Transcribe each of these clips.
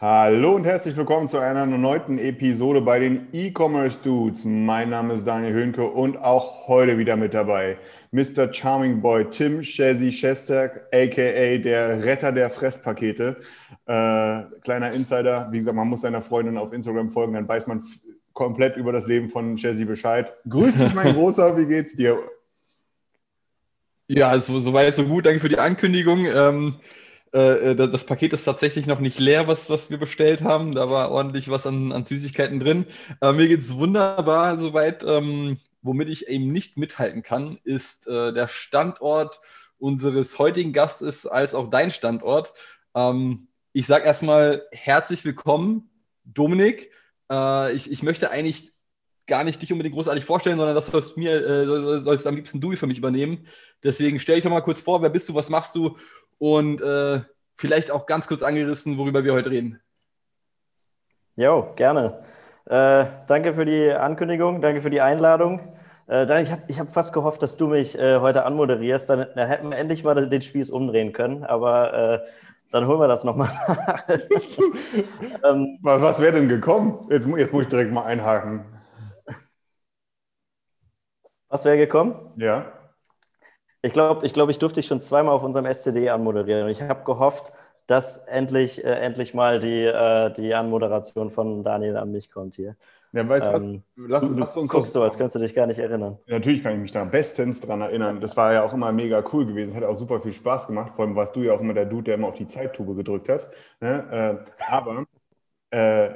Hallo und herzlich willkommen zu einer erneuten Episode bei den E-Commerce Dudes. Mein Name ist Daniel Höhnke und auch heute wieder mit dabei Mr. Charming Boy Tim Shazzy Shestak, aka der Retter der Fresspakete. Äh, kleiner Insider, wie gesagt, man muss seiner Freundin auf Instagram folgen, dann weiß man komplett über das Leben von Shazzy Bescheid. Grüß dich, mein Großer, wie geht's dir? Ja, so, so weit, so gut. Danke für die Ankündigung. Ähm, äh, das, das Paket ist tatsächlich noch nicht leer, was, was wir bestellt haben. Da war ordentlich was an, an Süßigkeiten drin. Äh, mir geht's wunderbar soweit. Ähm, womit ich eben nicht mithalten kann, ist äh, der Standort unseres heutigen Gastes als auch dein Standort. Ähm, ich sage erstmal herzlich willkommen, Dominik. Äh, ich, ich möchte eigentlich gar nicht dich unbedingt großartig vorstellen, sondern das sollst mir, äh, soll- sollst am liebsten du für mich übernehmen. Deswegen stell dich doch mal kurz vor, wer bist du, was machst du und äh, vielleicht auch ganz kurz angerissen, worüber wir heute reden. Jo, gerne. Äh, danke für die Ankündigung, danke für die Einladung. Äh, ich habe ich hab fast gehofft, dass du mich äh, heute anmoderierst. Dann, dann hätten wir endlich mal den Spieß umdrehen können, aber äh, dann holen wir das nochmal. ähm, Was, wäre denn gekommen? Jetzt, jetzt muss ich direkt mal einhaken. was wäre gekommen? Ja. Ich glaube, ich, glaub, ich durfte dich schon zweimal auf unserem SCD anmoderieren. Und ich habe gehofft, dass endlich, äh, endlich mal die, äh, die Anmoderation von Daniel an mich kommt hier. Ja, weißt du was? Ähm, Lass, du, lass uns guckst so, als könntest du dich gar nicht erinnern. Natürlich kann ich mich da bestens dran erinnern. Das war ja auch immer mega cool gewesen. Hat auch super viel Spaß gemacht. Vor allem warst du ja auch immer der Dude, der immer auf die Zeittube gedrückt hat. Ne? Äh, aber äh,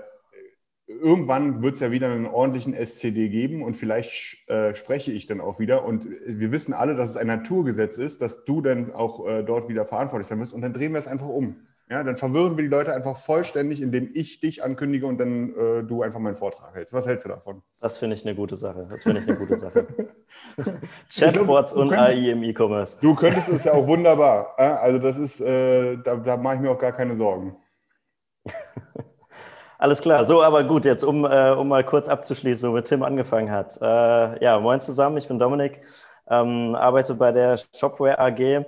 irgendwann wird es ja wieder einen ordentlichen SCD geben und vielleicht äh, spreche ich dann auch wieder. Und wir wissen alle, dass es ein Naturgesetz ist, dass du dann auch äh, dort wieder verantwortlich sein wirst. Und dann drehen wir es einfach um. Ja, dann verwirren wir die Leute einfach vollständig, indem ich dich ankündige und dann äh, du einfach meinen Vortrag hältst. Was hältst du davon? Das finde ich eine gute Sache. Das finde ich eine gute Sache. Chatbots und könntest- AI im E-Commerce. Du könntest es ja auch wunderbar. Also das ist, äh, da, da mache ich mir auch gar keine Sorgen. Alles klar. So, aber gut, jetzt um, äh, um mal kurz abzuschließen, womit Tim angefangen hat. Äh, ja, moin zusammen, ich bin Dominik, ähm, arbeite bei der Shopware AG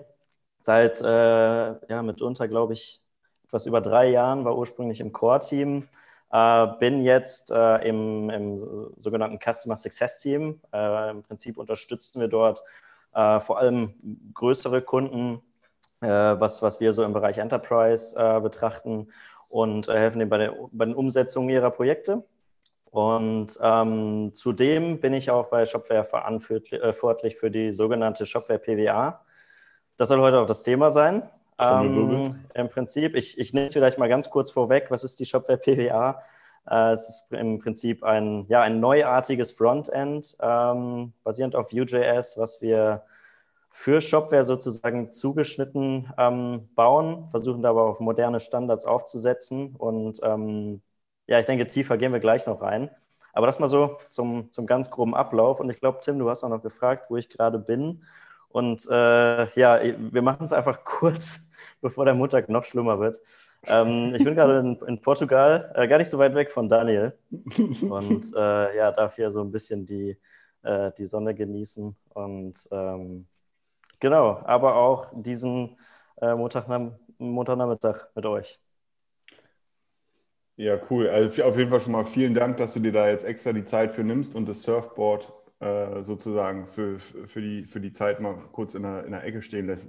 seit äh, ja, mitunter, glaube ich, etwas über drei Jahren, war ursprünglich im Core-Team, äh, bin jetzt äh, im, im so- sogenannten Customer Success Team. Äh, Im Prinzip unterstützen wir dort vor allem größere Kunden, was, was wir so im Bereich Enterprise betrachten und äh, helfen denen bei, der, bei den Umsetzungen ihrer Projekte. Und ähm, zudem bin ich auch bei Shopware verantwortlich äh, für die sogenannte Shopware PWA. Das soll heute auch das Thema sein. Ähm, Im Prinzip, ich, ich nehme es vielleicht mal ganz kurz vorweg. Was ist die Shopware PWA? Äh, es ist im Prinzip ein, ja, ein neuartiges Frontend, ähm, basierend auf Vue.js, was wir für Shopware sozusagen zugeschnitten ähm, bauen, versuchen da aber auf moderne Standards aufzusetzen. Und ähm, ja, ich denke, tiefer gehen wir gleich noch rein. Aber das mal so zum, zum ganz groben Ablauf. Und ich glaube, Tim, du hast auch noch gefragt, wo ich gerade bin. Und äh, ja, wir machen es einfach kurz, bevor der Montag noch schlimmer wird. Ähm, ich bin gerade in, in Portugal, äh, gar nicht so weit weg von Daniel. Und äh, ja, darf hier so ein bisschen die, äh, die Sonne genießen. Und ähm, genau, aber auch diesen äh, Montagnam Montagnachmittag mit euch. Ja, cool. Also auf jeden Fall schon mal vielen Dank, dass du dir da jetzt extra die Zeit für nimmst und das Surfboard äh, sozusagen für, für, die, für die Zeit mal kurz in der, in der Ecke stehen lässt.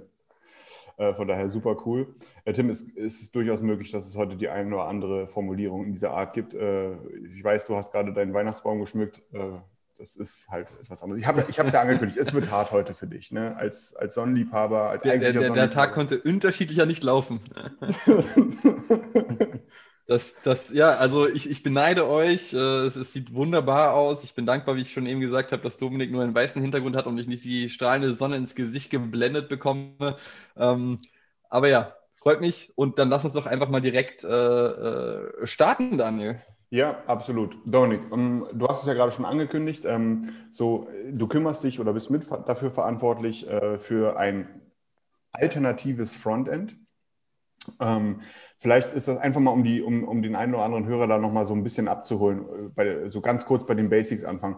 Äh, von daher super cool. Äh, Tim, ist, ist es durchaus möglich, dass es heute die eine oder andere Formulierung in dieser Art gibt. Äh, ich weiß, du hast gerade deinen Weihnachtsbaum geschmückt. Das ist halt etwas anderes. Ich habe ich es ja angekündigt, es wird hart heute für dich, ne? Als, als Sonnenliebhaber, als Der, der, der, der Tag konnte unterschiedlicher nicht laufen. Das, das, ja, also ich, ich beneide euch. Äh, es, es, sieht wunderbar aus. Ich bin dankbar, wie ich schon eben gesagt habe, dass Dominik nur einen weißen Hintergrund hat und ich nicht die strahlende Sonne ins Gesicht geblendet bekomme. Ähm, aber ja, freut mich. Und dann lass uns doch einfach mal direkt äh, äh starten, Daniel. Ja, absolut. Dominik, ähm, du hast es ja gerade schon angekündigt. Ähm, so, du kümmerst dich oder bist mit dafür verantwortlich äh, für ein alternatives Frontend. Ähm, vielleicht ist das einfach mal, um, die, um, um den einen oder anderen Hörer da nochmal so ein bisschen abzuholen, äh, bei, so ganz kurz bei den Basics anfangen.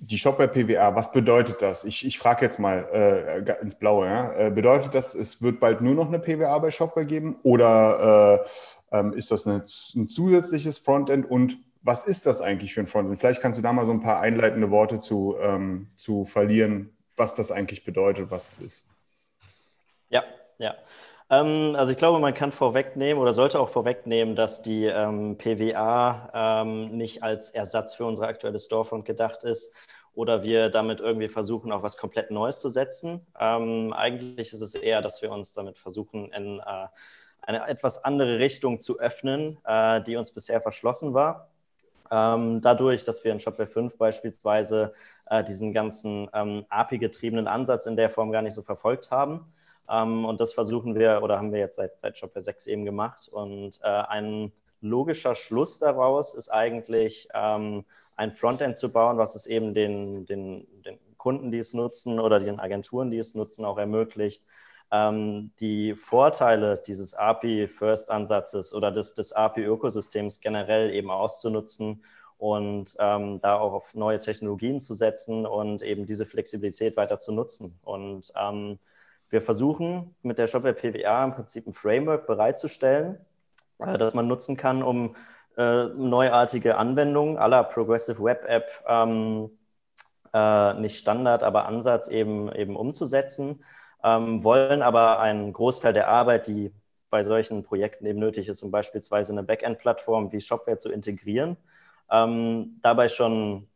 Die Shopware PWA, was bedeutet das? Ich, ich frage jetzt mal äh, ins Blaue. Ja? Äh, bedeutet das, es wird bald nur noch eine PWA bei Shopware geben oder äh, ähm, ist das eine, ein zusätzliches Frontend und was ist das eigentlich für ein Frontend? Vielleicht kannst du da mal so ein paar einleitende Worte zu, ähm, zu verlieren, was das eigentlich bedeutet, was es ist. Ja, ja. Ähm, also ich glaube, man kann vorwegnehmen oder sollte auch vorwegnehmen, dass die ähm, PWA ähm, nicht als Ersatz für unsere aktuelle Storefront gedacht ist oder wir damit irgendwie versuchen, auf was komplett Neues zu setzen. Ähm, eigentlich ist es eher, dass wir uns damit versuchen, in äh, eine etwas andere Richtung zu öffnen, äh, die uns bisher verschlossen war. Ähm, dadurch, dass wir in Shopware 5 beispielsweise äh, diesen ganzen ähm, API-getriebenen Ansatz in der Form gar nicht so verfolgt haben ähm, und das versuchen wir oder haben wir jetzt seit, seit Shopware 6 eben gemacht. Und äh, ein logischer Schluss daraus ist eigentlich, ähm, ein Frontend zu bauen, was es eben den, den, den Kunden, die es nutzen oder den Agenturen, die es nutzen, auch ermöglicht, ähm, die Vorteile dieses API-First-Ansatzes oder des, des API-Ökosystems generell eben auszunutzen und ähm, da auch auf neue Technologien zu setzen und eben diese Flexibilität weiter zu nutzen. Und ähm, wir versuchen mit der Shopware PWA im Prinzip ein Framework bereitzustellen, äh, das man nutzen kann, um äh, neuartige Anwendungen aller Progressive Web App ähm, äh, nicht Standard, aber Ansatz eben, eben umzusetzen, ähm, wollen aber einen Großteil der Arbeit, die bei solchen Projekten eben nötig ist, um beispielsweise eine Backend-Plattform wie Shopware zu integrieren, ähm, dabei schon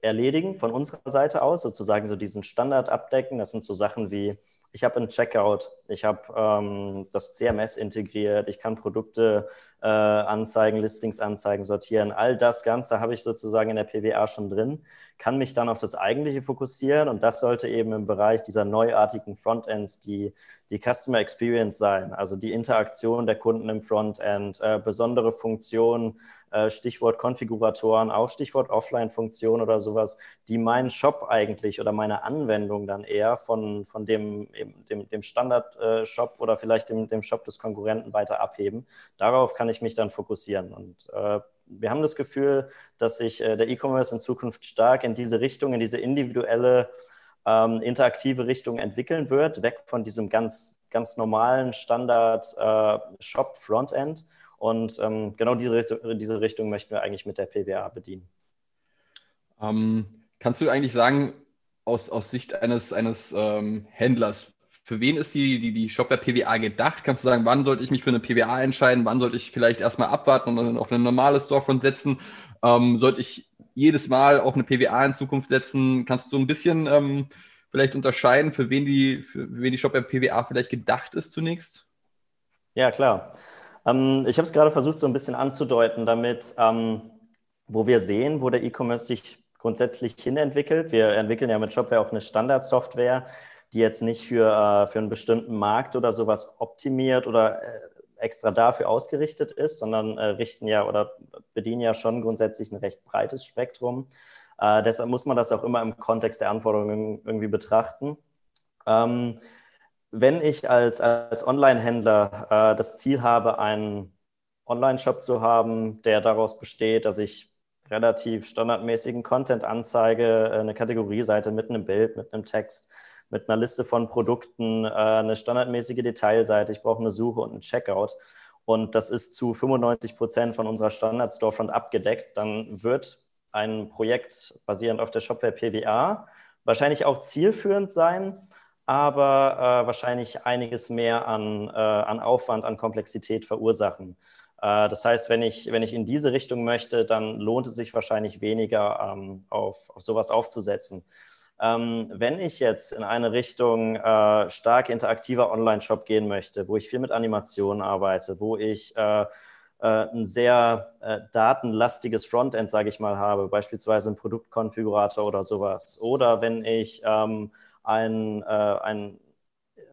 erledigen von unserer Seite aus, sozusagen so diesen Standard abdecken. Das sind so Sachen wie ich habe ein Checkout, ich habe ähm, das CMS integriert, ich kann Produkte äh, anzeigen, Listings anzeigen, sortieren. All das Ganze habe ich sozusagen in der PWA schon drin, kann mich dann auf das Eigentliche fokussieren und das sollte eben im Bereich dieser neuartigen Frontends die, die Customer Experience sein, also die Interaktion der Kunden im Frontend, äh, besondere Funktionen, äh, Stichwort Konfiguratoren, auch Stichwort Offline-Funktion oder sowas, die meinen Shop eigentlich oder meine Anwendung dann eher von, von dem, dem, dem Standard-Shop oder vielleicht dem, dem Shop des Konkurrenten weiter abheben. Darauf kann ich mich dann fokussieren. Und äh, wir haben das Gefühl, dass sich äh, der E-Commerce in Zukunft stark in diese Richtung, in diese individuelle ähm, interaktive Richtung entwickeln wird, weg von diesem ganz, ganz normalen Standard-Shop-Frontend äh, und ähm, genau diese, diese Richtung möchten wir eigentlich mit der PWA bedienen. Ähm, kannst du eigentlich sagen, aus, aus Sicht eines, eines ähm, Händlers, für wen ist die, die, die Shopware PWA gedacht? Kannst du sagen, wann sollte ich mich für eine PWA entscheiden? Wann sollte ich vielleicht erstmal abwarten und dann auf eine normale Storefront setzen? Ähm, sollte ich jedes Mal auf eine PWA in Zukunft setzen? Kannst du ein bisschen ähm, vielleicht unterscheiden, für wen die, für wen die Shopware PWA vielleicht gedacht ist zunächst? Ja, klar. Ähm, ich habe es gerade versucht, so ein bisschen anzudeuten, damit, ähm, wo wir sehen, wo der E-Commerce sich grundsätzlich hinentwickelt. Wir entwickeln ja mit Shopware auch eine Standardsoftware, die jetzt nicht für, äh, für einen bestimmten Markt oder sowas optimiert oder äh, extra dafür ausgerichtet ist, sondern äh, richten ja oder bedienen ja schon grundsätzlich ein recht breites Spektrum. Äh, deshalb muss man das auch immer im Kontext der Anforderungen irgendwie betrachten. Ähm, wenn ich als, als Online-Händler äh, das Ziel habe, einen Online-Shop zu haben, der daraus besteht, dass ich relativ standardmäßigen Content anzeige, äh, eine Kategorieseite mit einem Bild, mit einem Text, mit einer Liste von Produkten, äh, eine standardmäßige Detailseite, ich brauche eine Suche und einen Checkout. Und das ist zu 95 Prozent von unserer Standard-Storefront abgedeckt. Dann wird ein Projekt basierend auf der Shopware PWA wahrscheinlich auch zielführend sein, aber äh, wahrscheinlich einiges mehr an, äh, an Aufwand, an Komplexität verursachen. Äh, das heißt, wenn ich, wenn ich in diese Richtung möchte, dann lohnt es sich wahrscheinlich weniger, ähm, auf, auf sowas aufzusetzen. Ähm, wenn ich jetzt in eine Richtung äh, stark interaktiver Online-Shop gehen möchte, wo ich viel mit Animationen arbeite, wo ich äh, äh, ein sehr äh, datenlastiges Frontend, sage ich mal, habe, beispielsweise ein Produktkonfigurator oder sowas. Oder wenn ich ähm, ein, äh, ein,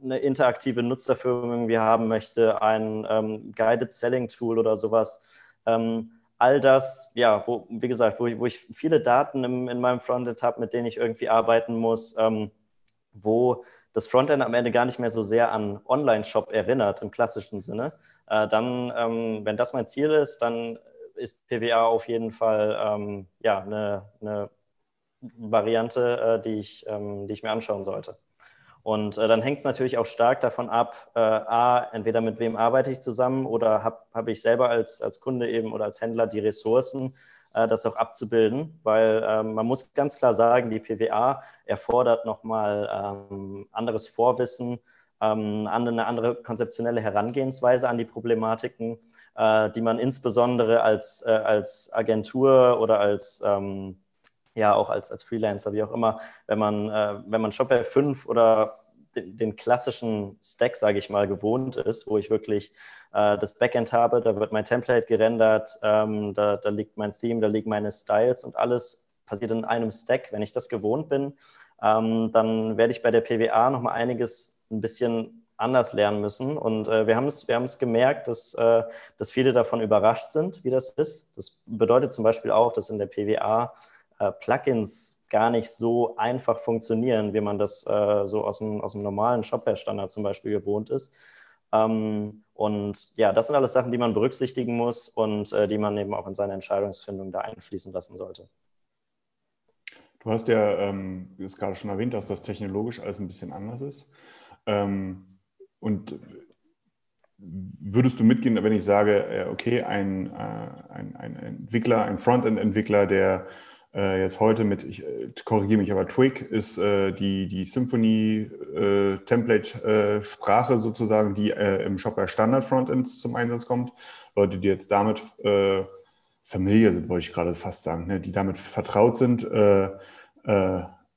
eine interaktive Nutzerführung haben möchte, ein ähm, Guided Selling Tool oder sowas. Ähm, all das, ja, wo, wie gesagt, wo, wo ich viele Daten im, in meinem Frontend habe, mit denen ich irgendwie arbeiten muss, ähm, wo das Frontend am Ende gar nicht mehr so sehr an Online-Shop erinnert im klassischen Sinne, äh, dann, ähm, wenn das mein Ziel ist, dann ist PWA auf jeden Fall ähm, ja, eine, eine Variante, äh, die, ich, ähm, die ich mir anschauen sollte. Und äh, dann hängt es natürlich auch stark davon ab, äh, a, entweder mit wem arbeite ich zusammen oder habe hab ich selber als, als Kunde eben oder als Händler die Ressourcen, äh, das auch abzubilden, weil ähm, man muss ganz klar sagen, die PWA erfordert nochmal ähm, anderes Vorwissen, ähm, eine andere konzeptionelle Herangehensweise an die Problematiken, äh, die man insbesondere als, äh, als Agentur oder als ähm, ja auch als, als Freelancer, wie auch immer, wenn man, äh, wenn man Shopware 5 oder den, den klassischen Stack, sage ich mal, gewohnt ist, wo ich wirklich äh, das Backend habe, da wird mein Template gerendert, ähm, da, da liegt mein Theme, da liegen meine Styles und alles passiert in einem Stack. Wenn ich das gewohnt bin, ähm, dann werde ich bei der PWA nochmal einiges ein bisschen anders lernen müssen. Und äh, wir haben es wir gemerkt, dass, äh, dass viele davon überrascht sind, wie das ist. Das bedeutet zum Beispiel auch, dass in der PWA äh, Plugins gar nicht so einfach funktionieren, wie man das äh, so aus dem, aus dem normalen Shopware-Standard zum Beispiel gewohnt ist. Ähm, und ja, das sind alles Sachen, die man berücksichtigen muss und äh, die man eben auch in seine Entscheidungsfindung da einfließen lassen sollte. Du hast ja ähm, jetzt gerade schon erwähnt, dass das technologisch alles ein bisschen anders ist. Ähm, und würdest du mitgehen, wenn ich sage, äh, okay, ein, äh, ein, ein Entwickler, ein Frontend-Entwickler, der äh, jetzt heute mit, ich äh, korrigiere mich, aber Twig ist äh, die, die Symfony-Template-Sprache äh, sozusagen, die äh, im Shopware Standard Frontend zum Einsatz kommt. Leute, die jetzt damit äh, Familie sind, wollte ich gerade fast sagen, ne? die damit vertraut sind,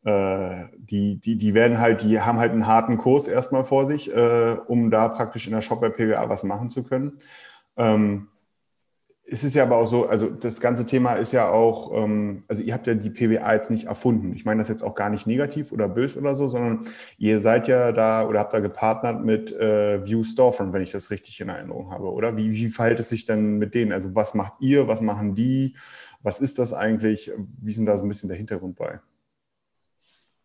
die, die, die werden halt, die haben halt einen harten Kurs erstmal vor sich, um da praktisch in der Shopware PWA was machen zu können. Ähm, es ist ja aber auch so, also das ganze Thema ist ja auch, ähm, also ihr habt ja die PWA jetzt nicht erfunden. Ich meine das jetzt auch gar nicht negativ oder böse oder so, sondern ihr seid ja da oder habt da gepartnert mit äh, View Storefront, wenn ich das richtig in Erinnerung habe, oder? Wie, wie verhält es sich denn mit denen? Also was macht ihr, was machen die? Was ist das eigentlich? Wie sind da so ein bisschen der Hintergrund bei?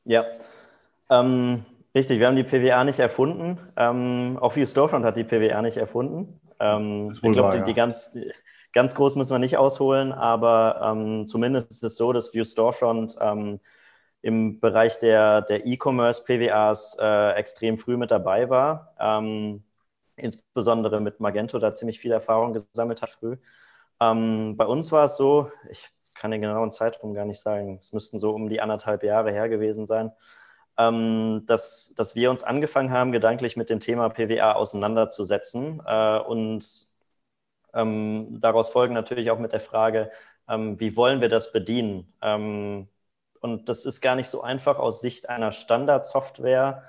Ja, ähm, richtig, wir haben die PWA nicht erfunden. Ähm, auch View Storefront hat die PWA nicht erfunden. Ähm, ich glaube, die, die ganz Ganz groß müssen wir nicht ausholen, aber ähm, zumindest ist es so, dass View Storefront ähm, im Bereich der, der E-Commerce PWAs äh, extrem früh mit dabei war. Ähm, insbesondere mit Magento da ziemlich viel Erfahrung gesammelt hat früh. Ähm, bei uns war es so, ich kann den genauen Zeitraum gar nicht sagen, es müssten so um die anderthalb Jahre her gewesen sein, ähm, dass, dass wir uns angefangen haben, gedanklich mit dem Thema PWA auseinanderzusetzen äh, und ähm, daraus folgen natürlich auch mit der Frage, ähm, wie wollen wir das bedienen? Ähm, und das ist gar nicht so einfach aus Sicht einer Standardsoftware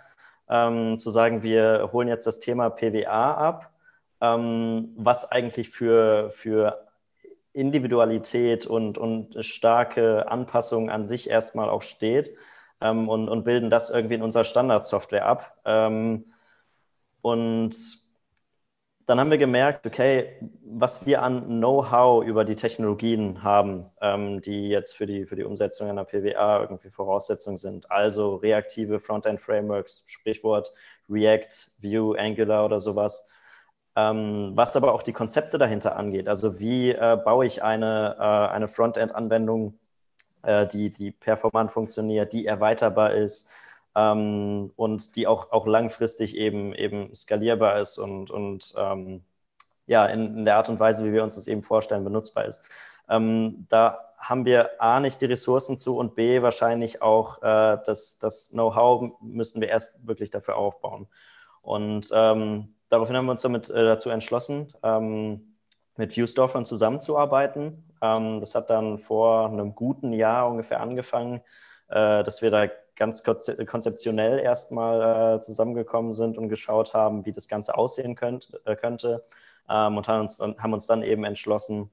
ähm, zu sagen, wir holen jetzt das Thema PWA ab, ähm, was eigentlich für, für Individualität und, und starke Anpassung an sich erstmal auch steht ähm, und, und bilden das irgendwie in unserer Standardsoftware ab. und dann haben wir gemerkt, okay, was wir an Know-how über die Technologien haben, ähm, die jetzt für die, für die Umsetzung einer PWA irgendwie Voraussetzungen sind. Also reaktive Frontend-Frameworks, Sprichwort React, Vue, Angular oder sowas. Ähm, was aber auch die Konzepte dahinter angeht. Also wie äh, baue ich eine, äh, eine Frontend-Anwendung, äh, die, die performant funktioniert, die erweiterbar ist, ähm, und die auch, auch langfristig eben, eben skalierbar ist und, und ähm, ja, in, in, der Art und Weise, wie wir uns das eben vorstellen, benutzbar ist. Ähm, da haben wir A nicht die Ressourcen zu und B wahrscheinlich auch äh, das, das Know-how müssten wir erst wirklich dafür aufbauen. Und ähm, daraufhin haben wir uns damit äh, dazu entschlossen, ähm, mit Viewstorfern zusammenzuarbeiten. Ähm, das hat dann vor einem guten Jahr ungefähr angefangen, äh, dass wir da ganz konzeptionell erstmal äh, zusammengekommen sind und geschaut haben, wie das Ganze aussehen könnt, äh, könnte. ähm, und haben uns, dann, haben uns dann eben entschlossen,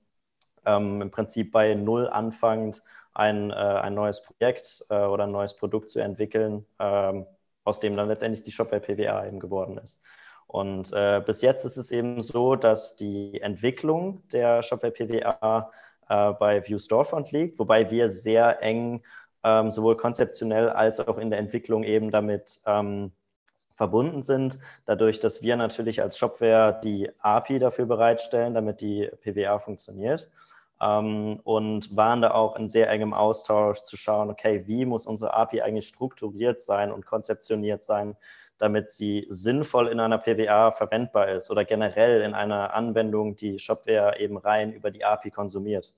ähm, im Prinzip bei Null anfangend ein, äh, ein neues Projekt äh, oder ein neues Produkt zu entwickeln, ähm, aus dem dann letztendlich die Shopware PWA eben geworden ist. Und äh, bis jetzt ist es eben so, dass die Entwicklung der Shopware PWA äh, bei View Storefront liegt, wobei wir sehr eng ähm, sowohl konzeptionell als auch in der Entwicklung eben damit ähm, verbunden sind, dadurch, dass wir natürlich als Shopware die API dafür bereitstellen, damit die PWA funktioniert. Ähm, und waren da auch in sehr engem Austausch zu schauen, okay, wie muss unsere API eigentlich strukturiert sein und konzeptioniert sein, damit sie sinnvoll in einer PWA verwendbar ist oder generell in einer Anwendung, die Shopware eben rein über die API konsumiert.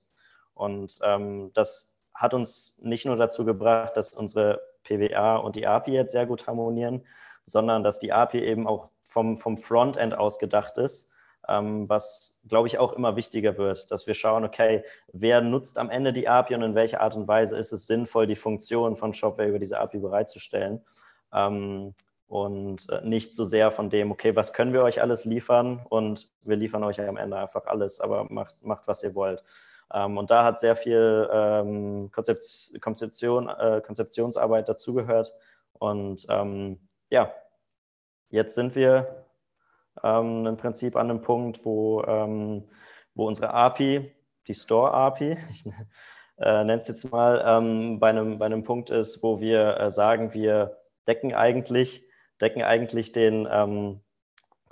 Und ähm, das hat uns nicht nur dazu gebracht, dass unsere PWA und die API jetzt sehr gut harmonieren, sondern dass die API eben auch vom, vom Frontend aus gedacht ist, ähm, was, glaube ich, auch immer wichtiger wird, dass wir schauen, okay, wer nutzt am Ende die API und in welcher Art und Weise ist es sinnvoll, die Funktion von Shopware über diese API bereitzustellen. Ähm, und äh, nicht so sehr von dem, okay, was können wir euch alles liefern und wir liefern euch am Ende einfach alles, aber macht, macht was ihr wollt. Ähm, und da hat sehr viel ähm, Konzept, Konzeption, äh, Konzeptionsarbeit dazugehört. Und ähm, ja, jetzt sind wir im Prinzip an einem Punkt, wo, wo unsere API, die Store-API, ich äh, nenne es jetzt mal, bei, einem, bei einem Punkt ist, wo wir äh, sagen, wir decken eigentlich, decken eigentlich den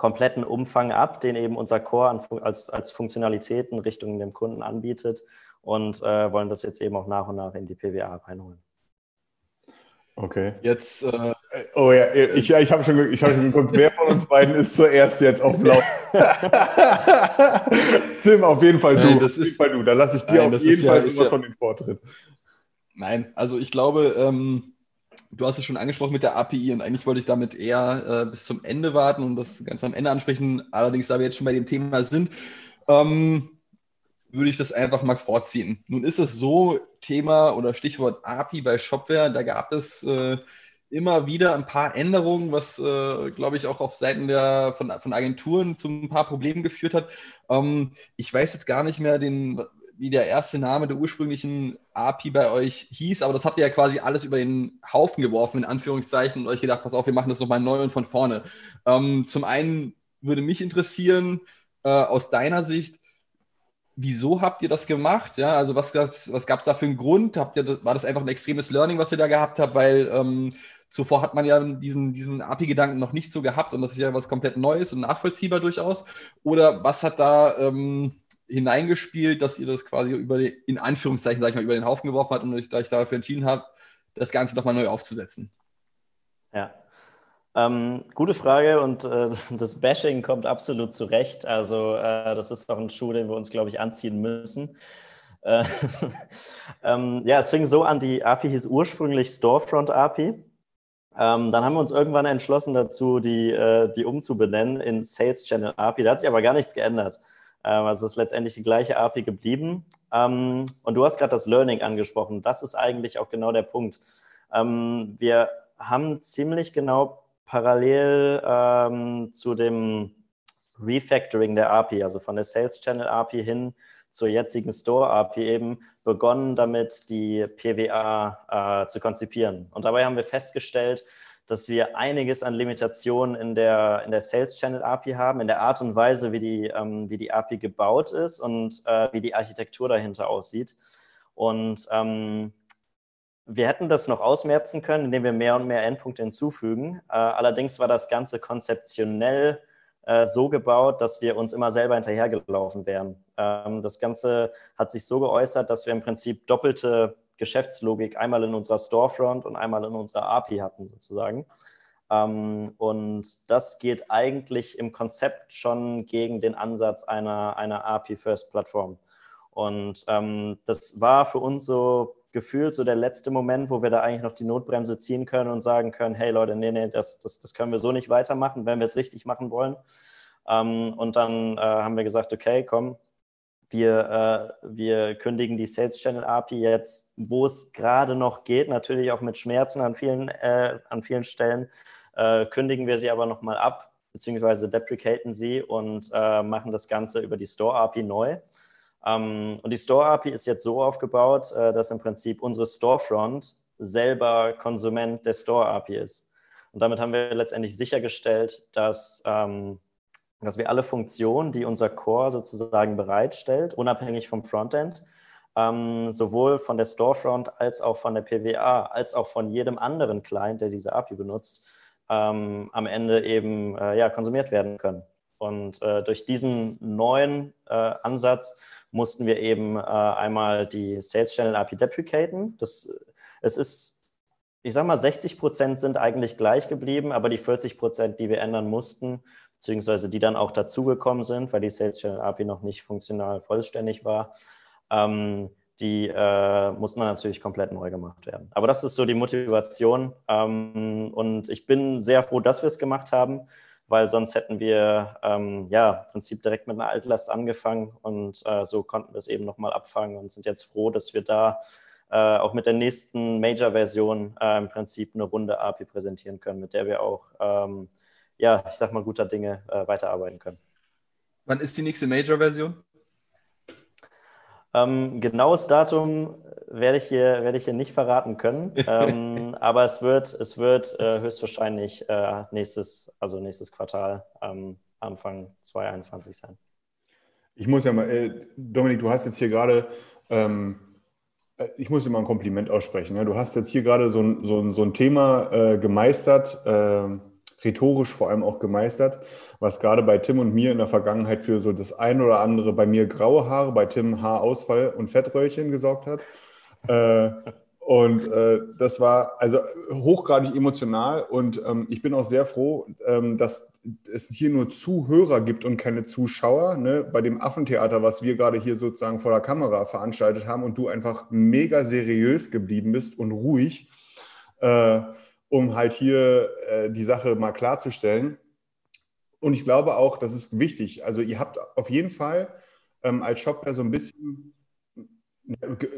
kompletten Umfang ab, den eben unser Core an, als, als Funktionalitäten Richtung dem Kunden anbietet und äh, wollen das jetzt eben auch nach und nach in die PWA reinholen. Okay. Jetzt. Äh, oh ja, ich, ich habe schon, hab schon geguckt, wer von uns beiden ist zuerst jetzt auf Laut. Tim, auf jeden Fall du. Nein, das auf jeden ist, Fall du. Da lasse ich dir nein, auf jeden ja, Fall sowas ja, von den Vortritt. Nein, also ich glaube, ähm, Du hast es schon angesprochen mit der API und eigentlich wollte ich damit eher äh, bis zum Ende warten und das ganz am Ende ansprechen. Allerdings, da wir jetzt schon bei dem Thema sind, ähm, würde ich das einfach mal vorziehen. Nun ist es so, Thema oder Stichwort API bei Shopware, da gab es äh, immer wieder ein paar Änderungen, was, äh, glaube ich, auch auf Seiten der, von, von Agenturen zu ein paar Problemen geführt hat. Ähm, ich weiß jetzt gar nicht mehr den, wie der erste Name der ursprünglichen API bei euch hieß, aber das habt ihr ja quasi alles über den Haufen geworfen, in Anführungszeichen, und euch gedacht, pass auf, wir machen das nochmal neu und von vorne. Ähm, zum einen würde mich interessieren, äh, aus deiner Sicht, wieso habt ihr das gemacht? Ja, also was, was gab es da für einen Grund? Habt ihr, war das einfach ein extremes Learning, was ihr da gehabt habt? Weil ähm, zuvor hat man ja diesen, diesen API-Gedanken noch nicht so gehabt und das ist ja was komplett Neues und nachvollziehbar durchaus. Oder was hat da ähm, hineingespielt, dass ihr das quasi über die, in Anführungszeichen, sag ich mal, über den Haufen geworfen habt und euch, euch dafür entschieden habt, das Ganze nochmal neu aufzusetzen? Ja. Ähm, gute Frage und äh, das Bashing kommt absolut zurecht. Also äh, das ist auch ein Schuh, den wir uns, glaube ich, anziehen müssen. Äh, ähm, ja, es fing so an, die API hieß ursprünglich Storefront API. Ähm, dann haben wir uns irgendwann entschlossen dazu, die, äh, die umzubenennen in Sales Channel API. Da hat sich aber gar nichts geändert. Ähm, also es ist letztendlich die gleiche API geblieben. Ähm, und du hast gerade das Learning angesprochen. Das ist eigentlich auch genau der Punkt. Ähm, wir haben ziemlich genau parallel zu dem Refactoring der API, also von der Sales Channel API hin zur jetzigen Store API eben begonnen, damit die PWA äh, zu konzipieren. Und dabei haben wir festgestellt, dass wir einiges an Limitationen in der, in der Sales Channel API haben, in der Art und Weise, wie die, ähm, wie die API gebaut ist und äh, wie die Architektur dahinter aussieht. Und ähm, wir hätten das noch ausmerzen können, indem wir mehr und mehr Endpunkte hinzufügen. Äh, allerdings war das Ganze konzeptionell äh, so gebaut, dass wir uns immer selber hinterhergelaufen wären. Ähm, das Ganze hat sich so geäußert, dass wir im Prinzip doppelte Geschäftslogik einmal in unserer Storefront und einmal in unserer API hatten, sozusagen. Ähm, und das geht eigentlich im Konzept schon gegen den Ansatz einer, einer API-First-Plattform. Und ähm, das war für uns so gefühlt so der letzte Moment, wo wir da eigentlich noch die Notbremse ziehen können und sagen können, hey Leute, nee, nee, das, das, das können wir so nicht weitermachen, wenn wir es richtig machen wollen. Ähm, und dann äh, haben wir gesagt, okay, komm, wir, äh, wir kündigen die Sales Channel API jetzt, wo es gerade noch geht, natürlich auch mit Schmerzen an vielen, äh, an vielen Stellen, äh, kündigen wir sie aber nochmal ab beziehungsweise deprecaten sie und äh, machen das Ganze über die Store API neu. Ähm, und die Store API ist jetzt so aufgebaut, äh, dass im Prinzip unsere Storefront selber Konsument der Store API ist. Und damit haben wir letztendlich sichergestellt, dass, ähm, dass wir alle Funktionen, die unser Core sozusagen bereitstellt, unabhängig vom Frontend, ähm, sowohl von der Storefront als auch von der PWA, als auch von jedem anderen Client, der diese API benutzt, ähm, am Ende eben äh, ja, konsumiert werden können. Und äh, durch diesen neuen äh, Ansatz mussten wir eben äh, einmal die Sales Channel API deprecaten. Das, es ist, ich sage mal, 60 Prozent sind eigentlich gleich geblieben, aber die 40 Prozent, die wir ändern mussten, beziehungsweise die dann auch dazugekommen sind, weil die Sales Channel API noch nicht funktional vollständig war, ähm, die äh, mussten dann natürlich komplett neu gemacht werden. Aber das ist so die Motivation ähm, und ich bin sehr froh, dass wir es gemacht haben, weil sonst hätten wir ähm, ja im Prinzip direkt mit einer Altlast angefangen und äh, so konnten wir es eben nochmal abfangen und sind jetzt froh, dass wir da äh, auch mit der nächsten Major-Version äh, im Prinzip eine runde API präsentieren können, mit der wir auch, ähm, ja, ich sag mal, guter Dinge äh, weiterarbeiten können. Wann ist die nächste Major-Version? Ähm, genaues Datum werde ich hier, werde ich hier nicht verraten können, ähm, aber es wird, es wird äh, höchstwahrscheinlich äh, nächstes, also nächstes Quartal, ähm, Anfang 2021 sein. Ich muss ja mal, äh, Dominik, du hast jetzt hier gerade, ähm, äh, ich muss dir mal ein Kompliment aussprechen. Ja? Du hast jetzt hier gerade so, so, so ein Thema äh, gemeistert ähm, rhetorisch vor allem auch gemeistert, was gerade bei Tim und mir in der Vergangenheit für so das ein oder andere bei mir graue Haare, bei Tim Haarausfall und Fettröllchen gesorgt hat. Äh, und äh, das war also hochgradig emotional und ähm, ich bin auch sehr froh, ähm, dass es hier nur Zuhörer gibt und keine Zuschauer. Ne? Bei dem Affentheater, was wir gerade hier sozusagen vor der Kamera veranstaltet haben und du einfach mega seriös geblieben bist und ruhig. Äh, um halt hier äh, die Sache mal klarzustellen. Und ich glaube auch, das ist wichtig. Also ihr habt auf jeden Fall ähm, als Shopware so ein bisschen ge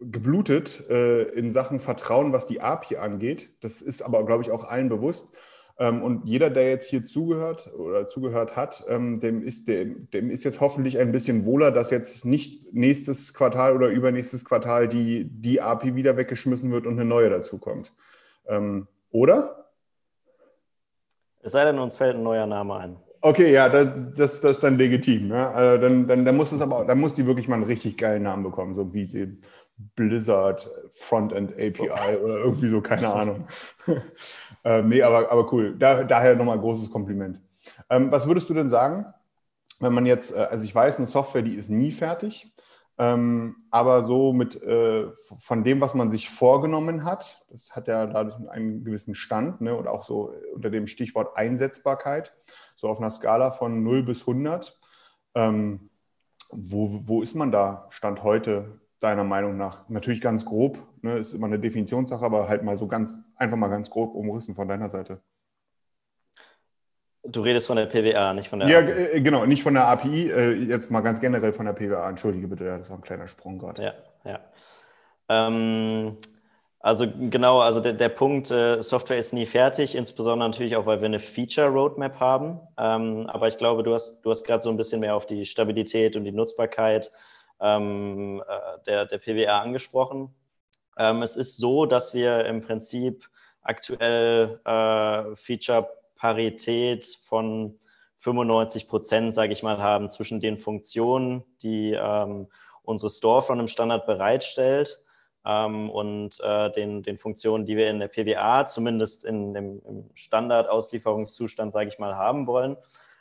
geblutet äh, in Sachen Vertrauen, was die API angeht. Das ist aber, glaube ich, auch allen bewusst. Ähm, und jeder, der jetzt hier zugehört oder zugehört hat, ähm, dem, ist, dem, dem ist jetzt hoffentlich ein bisschen wohler, dass jetzt nicht nächstes Quartal oder übernächstes Quartal die, die API wieder weggeschmissen wird und eine neue dazukommt. Ähm, oder? Es sei denn, uns fällt ein neuer Name ein. Okay, ja, das, das ist dann legitim. Ja? Also dann, dann, dann muss es aber, dann muss die wirklich mal einen richtig geilen Namen bekommen, so wie die Blizzard Frontend API oder irgendwie so, keine Ahnung. ähm, nee, aber, aber cool. Da, daher nochmal ein großes Kompliment. Ähm, was würdest du denn sagen, wenn man jetzt, äh, also ich weiß, eine Software, die ist nie fertig. Ähm, aber so mit äh, von dem, was man sich vorgenommen hat, das hat ja dadurch einen gewissen Stand ne, und auch so unter dem Stichwort Einsetzbarkeit, so auf einer Skala von 0 bis 100. Ähm, wo, wo ist man da Stand heute, deiner Meinung nach? Natürlich ganz grob, ne, ist immer eine Definitionssache, aber halt mal so ganz, einfach mal ganz grob umrissen von deiner Seite. Du redest von der PWA, nicht von der Ja, API. Äh, genau, nicht von der API, äh, jetzt mal ganz generell von der PWA. Entschuldige bitte, das war ein kleiner Sprung gerade. Ja, ja. Ähm, also genau, also der, der Punkt, äh, Software ist nie fertig, insbesondere natürlich auch, weil wir eine Feature-Roadmap haben. Ähm, aber ich glaube, du hast, du hast gerade so ein bisschen mehr auf die Stabilität und die Nutzbarkeit ähm, der, der PWA angesprochen. Ähm, es ist so, dass wir im Prinzip aktuell äh, Feature Parität von 95 Prozent, sage ich mal, haben zwischen den Funktionen, die ähm, unsere Storefront im Standard bereitstellt ähm, und äh, den, den Funktionen, die wir in der PWA zumindest in, im, im Standard-Auslieferungszustand, sage ich mal, haben wollen.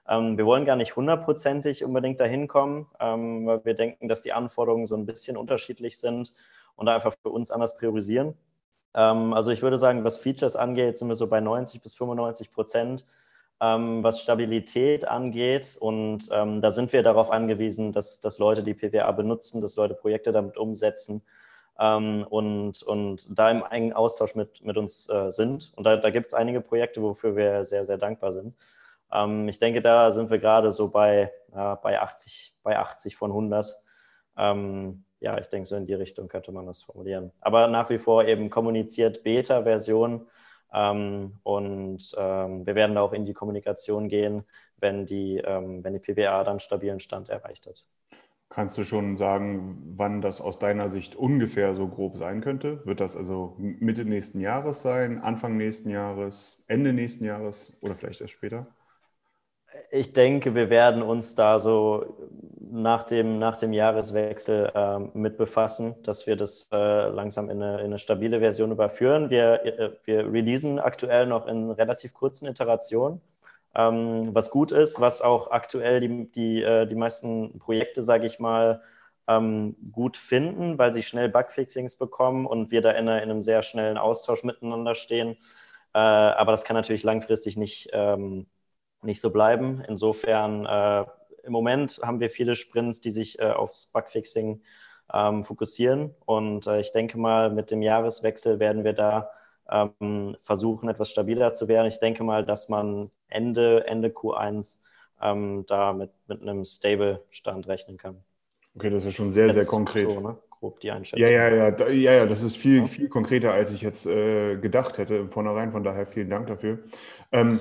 Ähm, wir wollen gar nicht hundertprozentig unbedingt dahin kommen, ähm, weil wir denken, dass die Anforderungen so ein bisschen unterschiedlich sind und da einfach für uns anders priorisieren. Ähm, also ich würde sagen, was Features angeht, sind wir so bei 90 bis 95 Prozent. Ähm, was Stabilität angeht. Und ähm, da sind wir darauf angewiesen, dass, dass Leute die PWA benutzen, dass Leute Projekte damit umsetzen ähm, und, und da im engen Austausch mit, mit uns äh, sind. Und da, da gibt es einige Projekte, wofür wir sehr, sehr dankbar sind. Ähm, ich denke, da sind wir gerade so bei, äh, bei, 80, bei 80 von 100 ja, ich denke, so in die Richtung könnte man das formulieren. Aber nach wie vor eben kommuniziert Beta-Version. Ähm, und ähm, wir werden auch in die Kommunikation gehen, wenn die, ähm, wenn die PWA dann stabilen Stand erreicht hat. Kannst du schon sagen, wann das aus deiner Sicht ungefähr so grob sein könnte? Wird das also Mitte nächsten Jahres sein, Anfang nächsten Jahres, Ende nächsten Jahres oder vielleicht erst später? Ich denke, wir werden uns da so nach dem, nach dem Jahreswechsel äh, mit befassen, dass wir das äh, langsam in eine, in eine, stabile Version überführen. Wir, äh, wir releasen aktuell noch in relativ kurzen Iterationen ähm, was gut ist, was auch aktuell die, die, äh, die meisten Projekte, sage ich mal, ähm, gut finden, weil sie schnell Bugfixings bekommen und wir da in, in einem sehr schnellen Austausch miteinander stehen. Äh, aber das kann natürlich langfristig nicht, ähm, nicht so bleiben. Insofern, äh, im Moment haben wir viele Sprints, die sich äh, aufs Bugfixing ähm, fokussieren. Und äh, ich denke mal, mit dem Jahreswechsel werden wir da ähm, versuchen, etwas stabiler zu werden. Ich denke mal, dass man Ende, Ende Q1 ähm, da mit, mit einem Stable-Stand rechnen kann. Okay, das ist schon sehr, jetzt sehr konkret. So, ne? Grob die Einschätzung. Ja, ja, ja, da, ja, ja, das ist viel, ja. viel konkreter, als ich jetzt äh, gedacht hätte im Vornherein. Von daher vielen Dank dafür. Ähm,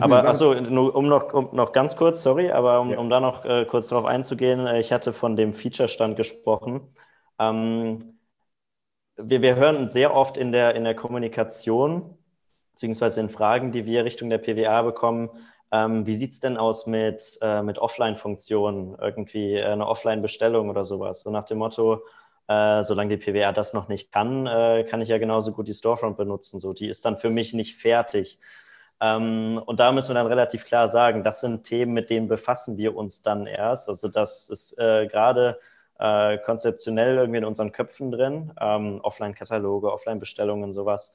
aber achso, um noch, um noch ganz kurz, sorry, aber um, ja. um da noch äh, kurz darauf einzugehen, äh, ich hatte von dem Feature-Stand gesprochen. Ähm, wir, wir hören sehr oft in der, in der Kommunikation, beziehungsweise in Fragen, die wir Richtung der PWA bekommen, ähm, wie sieht es denn aus mit, äh, mit Offline-Funktionen, irgendwie äh, eine Offline-Bestellung oder sowas? So nach dem Motto, äh, solange die PWA das noch nicht kann, äh, kann ich ja genauso gut die Storefront benutzen. So, die ist dann für mich nicht fertig. Ähm, und da müssen wir dann relativ klar sagen, das sind Themen, mit denen befassen wir uns dann erst. Also das ist äh, gerade äh, konzeptionell irgendwie in unseren Köpfen drin. Ähm, Offline-Kataloge, Offline-Bestellungen, sowas.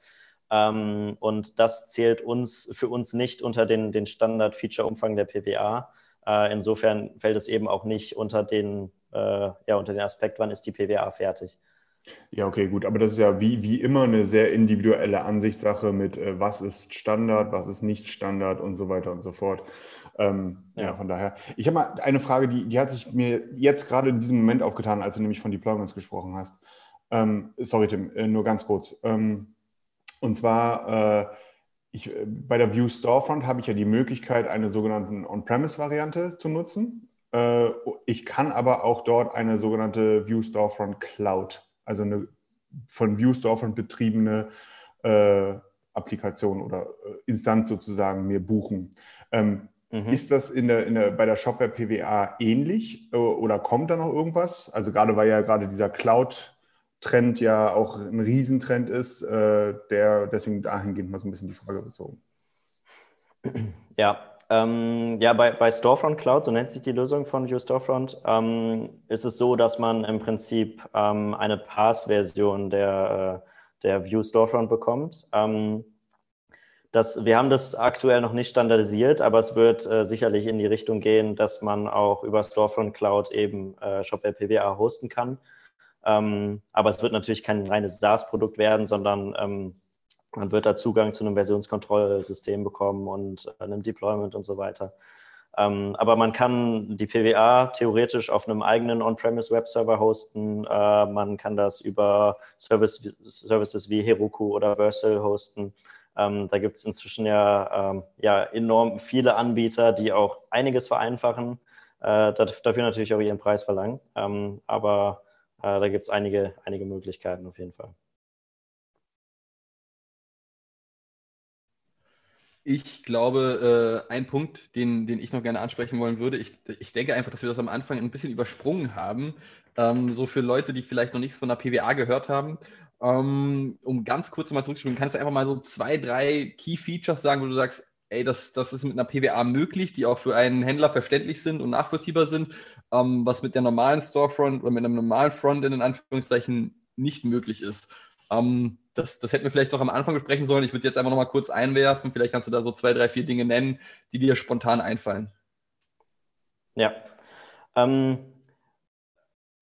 Ähm, und das zählt uns für uns nicht unter den, den Standard-Feature-Umfang der PWA. Äh, insofern fällt es eben auch nicht unter den, ja, unter den Aspekt, wann ist die PWA fertig. Ja, okay, gut. Aber das ist ja wie, wie immer eine sehr individuelle Ansichtssache mit, äh, was ist Standard, was ist nicht Standard und so weiter und so fort. Ähm, ja. ja. von daher. Ich habe mal eine Frage, die, die hat sich mir jetzt gerade in diesem Moment aufgetan, als du nämlich von Deployments gesprochen hast. Ähm, sorry, Tim, äh, nur ganz kurz. Ähm, und zwar, äh, ich, äh, bei der View Storefront habe ich ja die Möglichkeit, eine sogenannte On-Premise-Variante zu nutzen. Äh, ich kann aber auch dort eine sogenannte View Storefront Cloud, also eine von View Storefront betriebene äh, Applikation oder äh, Instanz sozusagen mir buchen. Ähm, Mhm. Ist das in der, in der, bei der Shopware PWA ähnlich äh, oder kommt da noch irgendwas? Also gerade weil ja gerade dieser Cloud-Trend ja auch ein Riesentrend ist, äh, der deswegen dahingehend mal so ein bisschen die Frage bezogen. Ja, ähm, ja, bei, bei Storefront Cloud, so nennt sich die Lösung von View Storefront, ähm, ist es so, dass man im Prinzip ähm, eine Pass-Version der, äh, der View Storefront bekommt. Ähm, das, wir haben das aktuell noch nicht standardisiert, aber es wird äh, sicherlich in die Richtung gehen, dass man auch über Storefront Cloud eben äh, Shopware PWA hosten kann. Ähm, aber es wird natürlich kein reines SaaS-Produkt werden, sondern ähm, man wird da Zugang zu einem Versionskontrollsystem bekommen und äh, einem Deployment und so weiter. Ähm, aber man kann die PWA theoretisch auf einem eigenen On-Premise-Webserver hosten. Äh, man kann das über Service, Services wie Heroku oder Versal hosten. Ähm, da gibt es inzwischen ja, ähm, ja enorm viele Anbieter, die auch einiges vereinfachen, äh, dafür natürlich auch ihren Preis verlangen. Ähm, aber äh, da gibt es einige, einige Möglichkeiten auf jeden Fall. Ich glaube, äh, ein Punkt, den, den ich noch gerne ansprechen wollen würde, ich, ich denke einfach, dass wir das am Anfang ein bisschen übersprungen haben. Ähm, so für Leute, die vielleicht noch nichts von der PWA gehört haben ähm, um ganz kurz mal zurückzuspringen, kannst du einfach mal so zwei, drei Key Features sagen, wo du sagst, ey, das, das ist mit einer PWA möglich, die auch für einen Händler verständlich sind und nachvollziehbar sind, ähm, was mit der normalen Storefront oder mit einem normalen Frontend in Anführungszeichen nicht möglich ist. Ähm, das, das hätten wir vielleicht noch am Anfang besprechen sollen. Ich würde jetzt einfach noch mal kurz einwerfen. Vielleicht kannst du da so zwei, drei, vier Dinge nennen, die dir spontan einfallen. Ja. Ähm,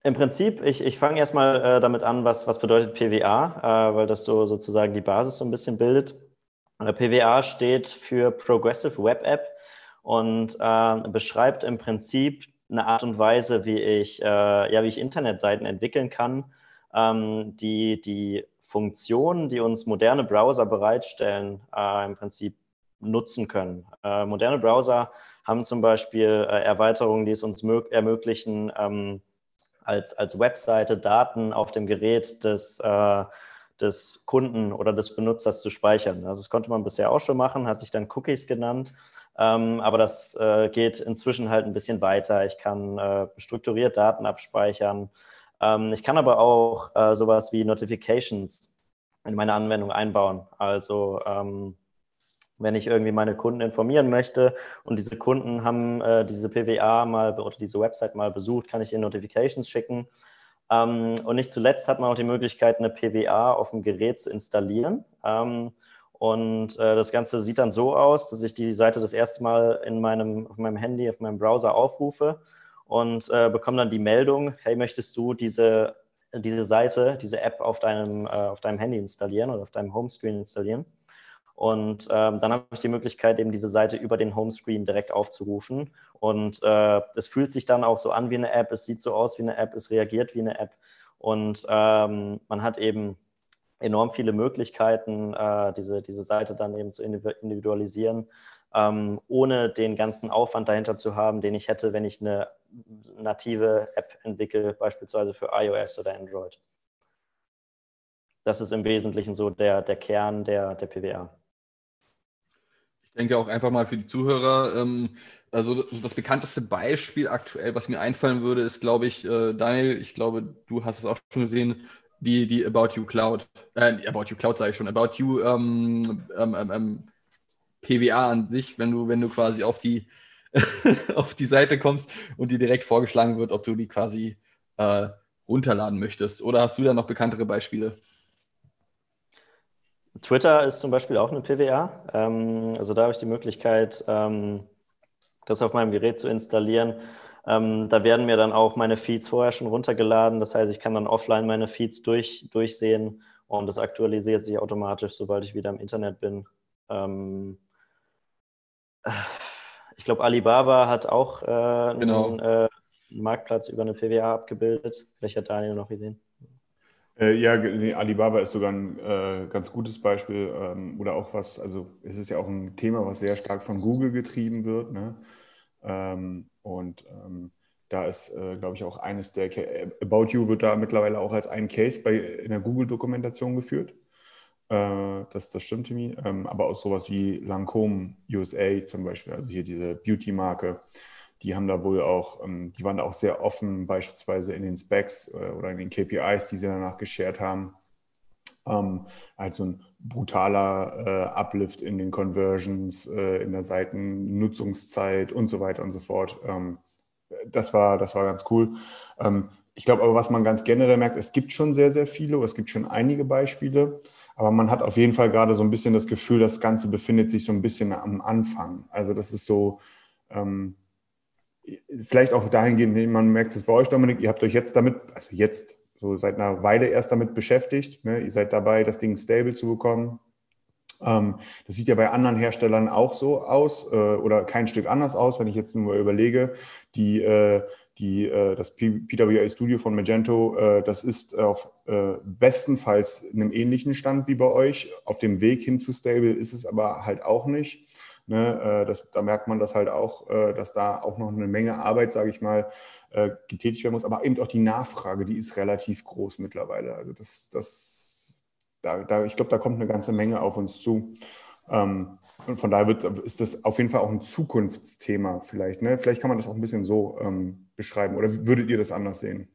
im Prinzip, ich, ich fange erstmal äh, damit an, was, was bedeutet PWA, äh, weil das so sozusagen die Basis so ein bisschen bildet. Äh, PWA steht für Progressive Web App und äh, beschreibt im Prinzip eine Art und Weise, wie ich, äh, ja, wie ich Internetseiten entwickeln kann, ähm, die, die Funktionen, die uns moderne Browser bereitstellen, äh, im Prinzip nutzen können. Äh, moderne Browser haben zum Beispiel äh, Erweiterungen, die es uns ermöglichen, ähm, als, als Webseite Daten auf dem Gerät des, äh, des Kunden oder des Benutzers zu speichern. Also das konnte man bisher auch schon machen, hat sich dann Cookies genannt, ähm, aber das äh, geht inzwischen halt ein bisschen weiter. Ich kann äh, strukturiert Daten abspeichern. Ähm, ich kann aber auch äh, sowas wie Notifications in meine Anwendung einbauen. Also ähm, wenn ich irgendwie meine Kunden informieren möchte und diese Kunden haben äh, diese PWA mal oder diese Website mal besucht, kann ich ihnen Notifications schicken. Ähm, und nicht zuletzt hat man auch die Möglichkeit, eine PWA auf dem Gerät zu installieren. Ähm, und äh, das Ganze sieht dann so aus, dass ich die Seite das erste Mal in meinem, auf meinem Handy, auf meinem Browser aufrufe und äh, bekomme dann die Meldung, hey, möchtest du diese, diese Seite, diese App auf deinem, äh, auf deinem Handy installieren oder auf deinem Homescreen installieren? Und ähm, dann habe ich die Möglichkeit, eben diese Seite über den Homescreen direkt aufzurufen. Und äh, es fühlt sich dann auch so an wie eine App, es sieht so aus wie eine App, es reagiert wie eine App. Und ähm, man hat eben enorm viele Möglichkeiten, äh, diese, diese Seite dann eben zu individualisieren, ähm, ohne den ganzen Aufwand dahinter zu haben, den ich hätte, wenn ich eine native App entwickle, beispielsweise für iOS oder Android. Das ist im Wesentlichen so der, der Kern der, der PWA. Ich denke auch einfach mal für die Zuhörer, ähm, also das bekannteste Beispiel aktuell, was mir einfallen würde, ist, glaube ich, äh, Daniel, ich glaube, du hast es auch schon gesehen, die, die About You Cloud, äh, About You Cloud sage ich schon, About You ähm, ähm, ähm, ähm PWA an sich, wenn du, wenn du quasi auf die, auf die Seite kommst und dir direkt vorgeschlagen wird, ob du die quasi äh, runterladen möchtest. Oder hast du da noch bekanntere Beispiele? Twitter ist zum Beispiel auch eine PWA. Ähm, also da habe ich die Möglichkeit, ähm, das auf meinem Gerät zu installieren. Ähm, da werden mir dann auch meine Feeds vorher schon runtergeladen. Das heißt, ich kann dann offline meine Feeds durch, durchsehen und das aktualisiert sich automatisch, sobald ich wieder im Internet bin. Ähm, ich glaube, Alibaba hat auch äh, genau. einen, äh, Marktplatz über eine PWA abgebildet. Vielleicht hat Daniel noch Ideen. Äh, ja, nee, Alibaba ist sogar ein äh, ganz gutes Beispiel ähm, oder auch was, also es ist ja auch ein Thema, was sehr stark von Google getrieben wird. Ne? Ähm, und ähm, da ist, äh, glaube ich, auch eines der, About You wird da mittlerweile auch als ein Case bei, in der Google-Dokumentation geführt. Äh, das, das stimmt, Timmy. Ähm, aber auch sowas wie Lancome USA zum Beispiel, also hier diese Beauty-Marke die haben da wohl auch, ähm, die waren da auch sehr offen, beispielsweise in den Specs äh, oder in den KPIs, die sie danach geshared haben. Ähm, also ein brutaler äh, Uplift in den Conversions, äh, in der Seitennutzungszeit und so weiter und so fort. Ähm, das, war, das war ganz cool. Ähm, ich glaube aber, was man ganz generell merkt, es gibt schon sehr, sehr viele, es gibt schon einige Beispiele, aber man hat auf jeden Fall gerade so ein bisschen das Gefühl, das Ganze befindet sich so ein bisschen am Anfang. Also das ist so, ähm, vielleicht auch dahingehend, man merkt es bei euch, Dominik, ihr habt euch jetzt damit, also jetzt, so seit einer Weile erst damit beschäftigt. Ne? Ihr seid dabei, das Ding stable zu bekommen. Ähm, das sieht ja bei anderen Herstellern auch so aus äh, oder kein Stück anders aus, wenn ich jetzt nur überlege, die, äh, die, äh, das PWA Studio von Magento, äh, das ist auf äh, bestenfalls einem ähnlichen Stand wie bei euch. Auf dem Weg hin zu stable ist es aber halt auch nicht. Ne, äh, das, da merkt man das halt auch, dass da auch noch eine Menge Arbeit, sage ich mal, getätigt werden muss. Aber eben auch die Nachfrage, die ist relativ groß mittlerweile. Also das, das, da, da, ich glaube, da kommt eine ganze Menge auf uns zu. Ähm, und von daher wird, ist das auf jeden Fall auch ein Zukunftsthema vielleicht. Ne? Vielleicht kann man das auch ein bisschen so ähm, beschreiben. Oder würdet ihr das anders sehen?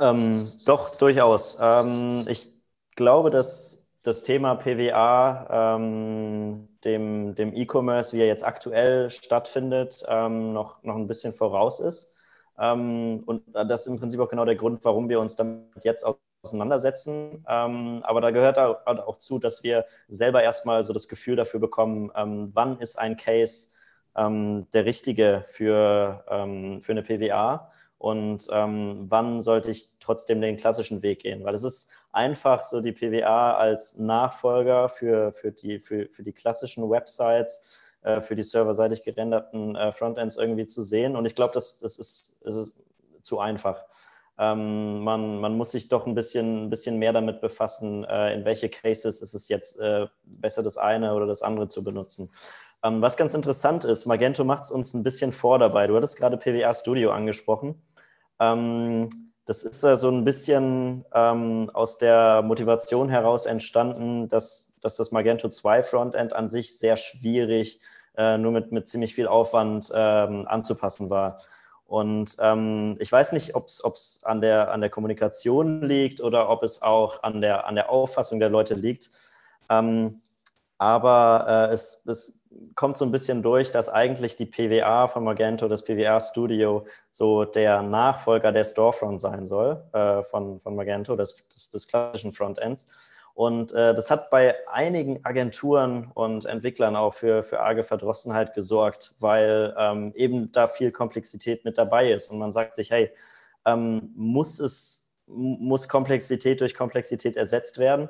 Ähm, doch, durchaus. Ähm, ich glaube, dass das Thema PWA ähm, dem, dem E-Commerce, wie er jetzt aktuell stattfindet, ähm, noch, noch ein bisschen voraus ist. Und das ist im Prinzip auch genau der Grund, warum wir uns damit jetzt auseinandersetzen. Ähm, aber da gehört auch zu, dass wir selber erstmal so das Gefühl dafür bekommen, ähm, wann ist ein Case ähm, der richtige für, für eine PWA und ähm, wann sollte ich trotzdem den klassischen Weg gehen? Weil es ist einfach, so die PWA als Nachfolger für, für, die, für, für die klassischen Websites, äh, für die serverseitig gerenderten äh, Frontends irgendwie zu sehen. Und ich glaube, das, das, ist, das ist zu einfach. Ähm, man, man muss sich doch ein bisschen, ein bisschen mehr damit befassen, äh, in welche Cases ist es jetzt äh, besser, das eine oder das andere zu benutzen. Ähm, was ganz interessant ist, Magento macht es uns ein bisschen vor dabei. Du hattest gerade PWA Studio angesprochen. Ähm, das ist ja so ein bisschen ähm, aus der Motivation heraus entstanden, dass, dass das Magento 2 Frontend an sich sehr schwierig, äh, nur mit, mit ziemlich viel Aufwand ähm, anzupassen war. Und ähm, ich weiß nicht, ob es an der, an der Kommunikation liegt oder ob es auch an der, an der Auffassung der Leute liegt. Ähm, aber äh, es, es kommt so ein bisschen durch, dass eigentlich die PWA von Magento, das PWA Studio, so der Nachfolger der Storefront sein soll äh, von, von Magento, des, des, des klassischen Frontends. Und äh, das hat bei einigen Agenturen und Entwicklern auch für, für arge Verdrossenheit gesorgt, weil ähm, eben da viel Komplexität mit dabei ist. Und man sagt sich, hey, ähm, muss es, muss Komplexität durch Komplexität ersetzt werden?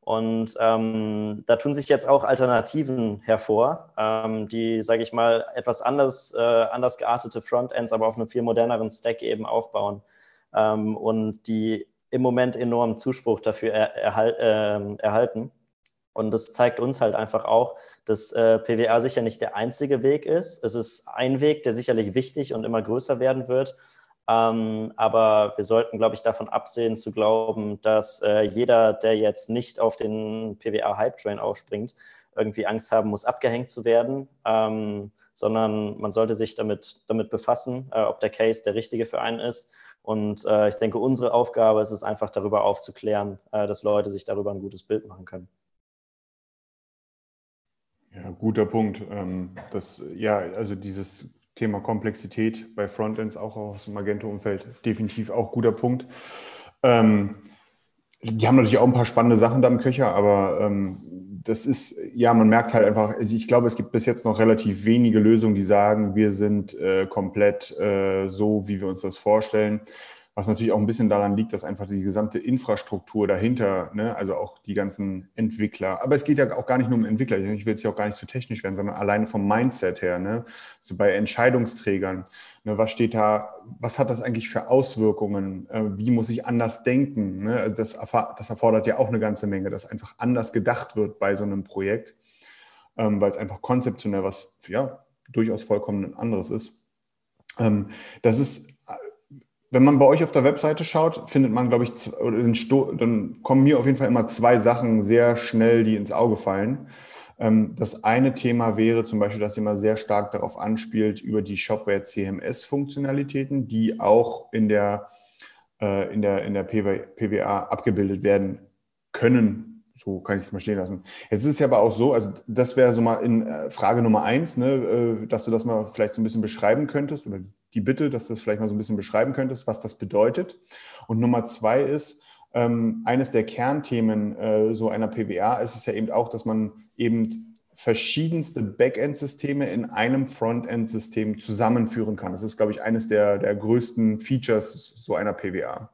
Und ähm, da tun sich jetzt auch Alternativen hervor, ähm, die, sage ich mal, etwas anders, äh, anders geartete Frontends, aber auf einem viel moderneren Stack eben aufbauen ähm, und die im Moment enormen Zuspruch dafür er, erhal, äh, erhalten. Und das zeigt uns halt einfach auch, dass äh, PWA sicher nicht der einzige Weg ist. Es ist ein Weg, der sicherlich wichtig und immer größer werden wird. Ähm, aber wir sollten, glaube ich, davon absehen zu glauben, dass äh, jeder, der jetzt nicht auf den PWA-Hype-Train aufspringt, irgendwie Angst haben muss, abgehängt zu werden, ähm, sondern man sollte sich damit, damit befassen, äh, ob der Case der richtige für einen ist und äh, ich denke, unsere Aufgabe ist es einfach darüber aufzuklären, äh, dass Leute sich darüber ein gutes Bild machen können. Ja, guter Punkt. Ähm, das, ja, also dieses Thema Komplexität bei Frontends auch aus dem Magento-Umfeld definitiv auch guter Punkt. Ähm, die haben natürlich auch ein paar spannende Sachen da im Köcher, aber ähm, das ist, ja, man merkt halt einfach, also ich glaube, es gibt bis jetzt noch relativ wenige Lösungen, die sagen, wir sind äh, komplett äh, so, wie wir uns das vorstellen. Was natürlich auch ein bisschen daran liegt, dass einfach die gesamte Infrastruktur dahinter, ne, also auch die ganzen Entwickler, aber es geht ja auch gar nicht nur um Entwickler, ich will jetzt ja auch gar nicht so technisch werden, sondern alleine vom Mindset her, ne, so bei Entscheidungsträgern, ne, was steht da, was hat das eigentlich für Auswirkungen, äh, wie muss ich anders denken, ne, also das, das erfordert ja auch eine ganze Menge, dass einfach anders gedacht wird bei so einem Projekt, ähm, weil es einfach konzeptionell was, ja, durchaus vollkommen anderes ist. Ähm, das ist wenn man bei euch auf der Webseite schaut, findet man, glaube ich, dann kommen mir auf jeden Fall immer zwei Sachen sehr schnell, die ins Auge fallen. Ähm, das eine Thema wäre zum Beispiel, dass ihr immer sehr stark darauf anspielt, über die Shopware CMS-Funktionalitäten, die auch in der, äh, in der, in der PWA abgebildet werden können. So kann ich es mal stehen lassen. Jetzt ist es ja aber auch so, also das wäre so mal in äh, Frage Nummer eins, ne, äh, dass du das mal vielleicht so ein bisschen beschreiben könntest oder die Bitte, dass du das vielleicht mal so ein bisschen beschreiben könntest, was das bedeutet. Und Nummer zwei ist, ähm, eines der Kernthemen äh, so einer PWA ist es ja eben auch, dass man eben verschiedenste Backend-Systeme in einem Frontend-System zusammenführen kann. Das ist, glaube ich, eines der, der größten Features so einer PWA.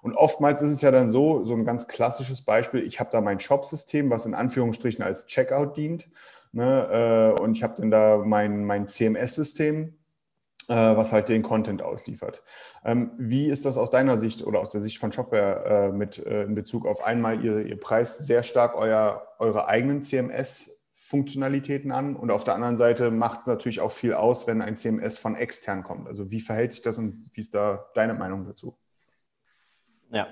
Und oftmals ist es ja dann so, so ein ganz klassisches Beispiel, ich habe da mein Shop-System, was in Anführungsstrichen als Checkout dient. Ne, äh, und ich habe dann da mein, mein CMS-System, was halt den Content ausliefert. Ähm, wie ist das aus deiner Sicht oder aus der Sicht von Shopware äh, mit äh, in Bezug auf einmal ihr, ihr Preis sehr stark euer, eure eigenen CMS-Funktionalitäten an und auf der anderen Seite macht es natürlich auch viel aus, wenn ein CMS von extern kommt. Also wie verhält sich das und wie ist da deine Meinung dazu? Ja,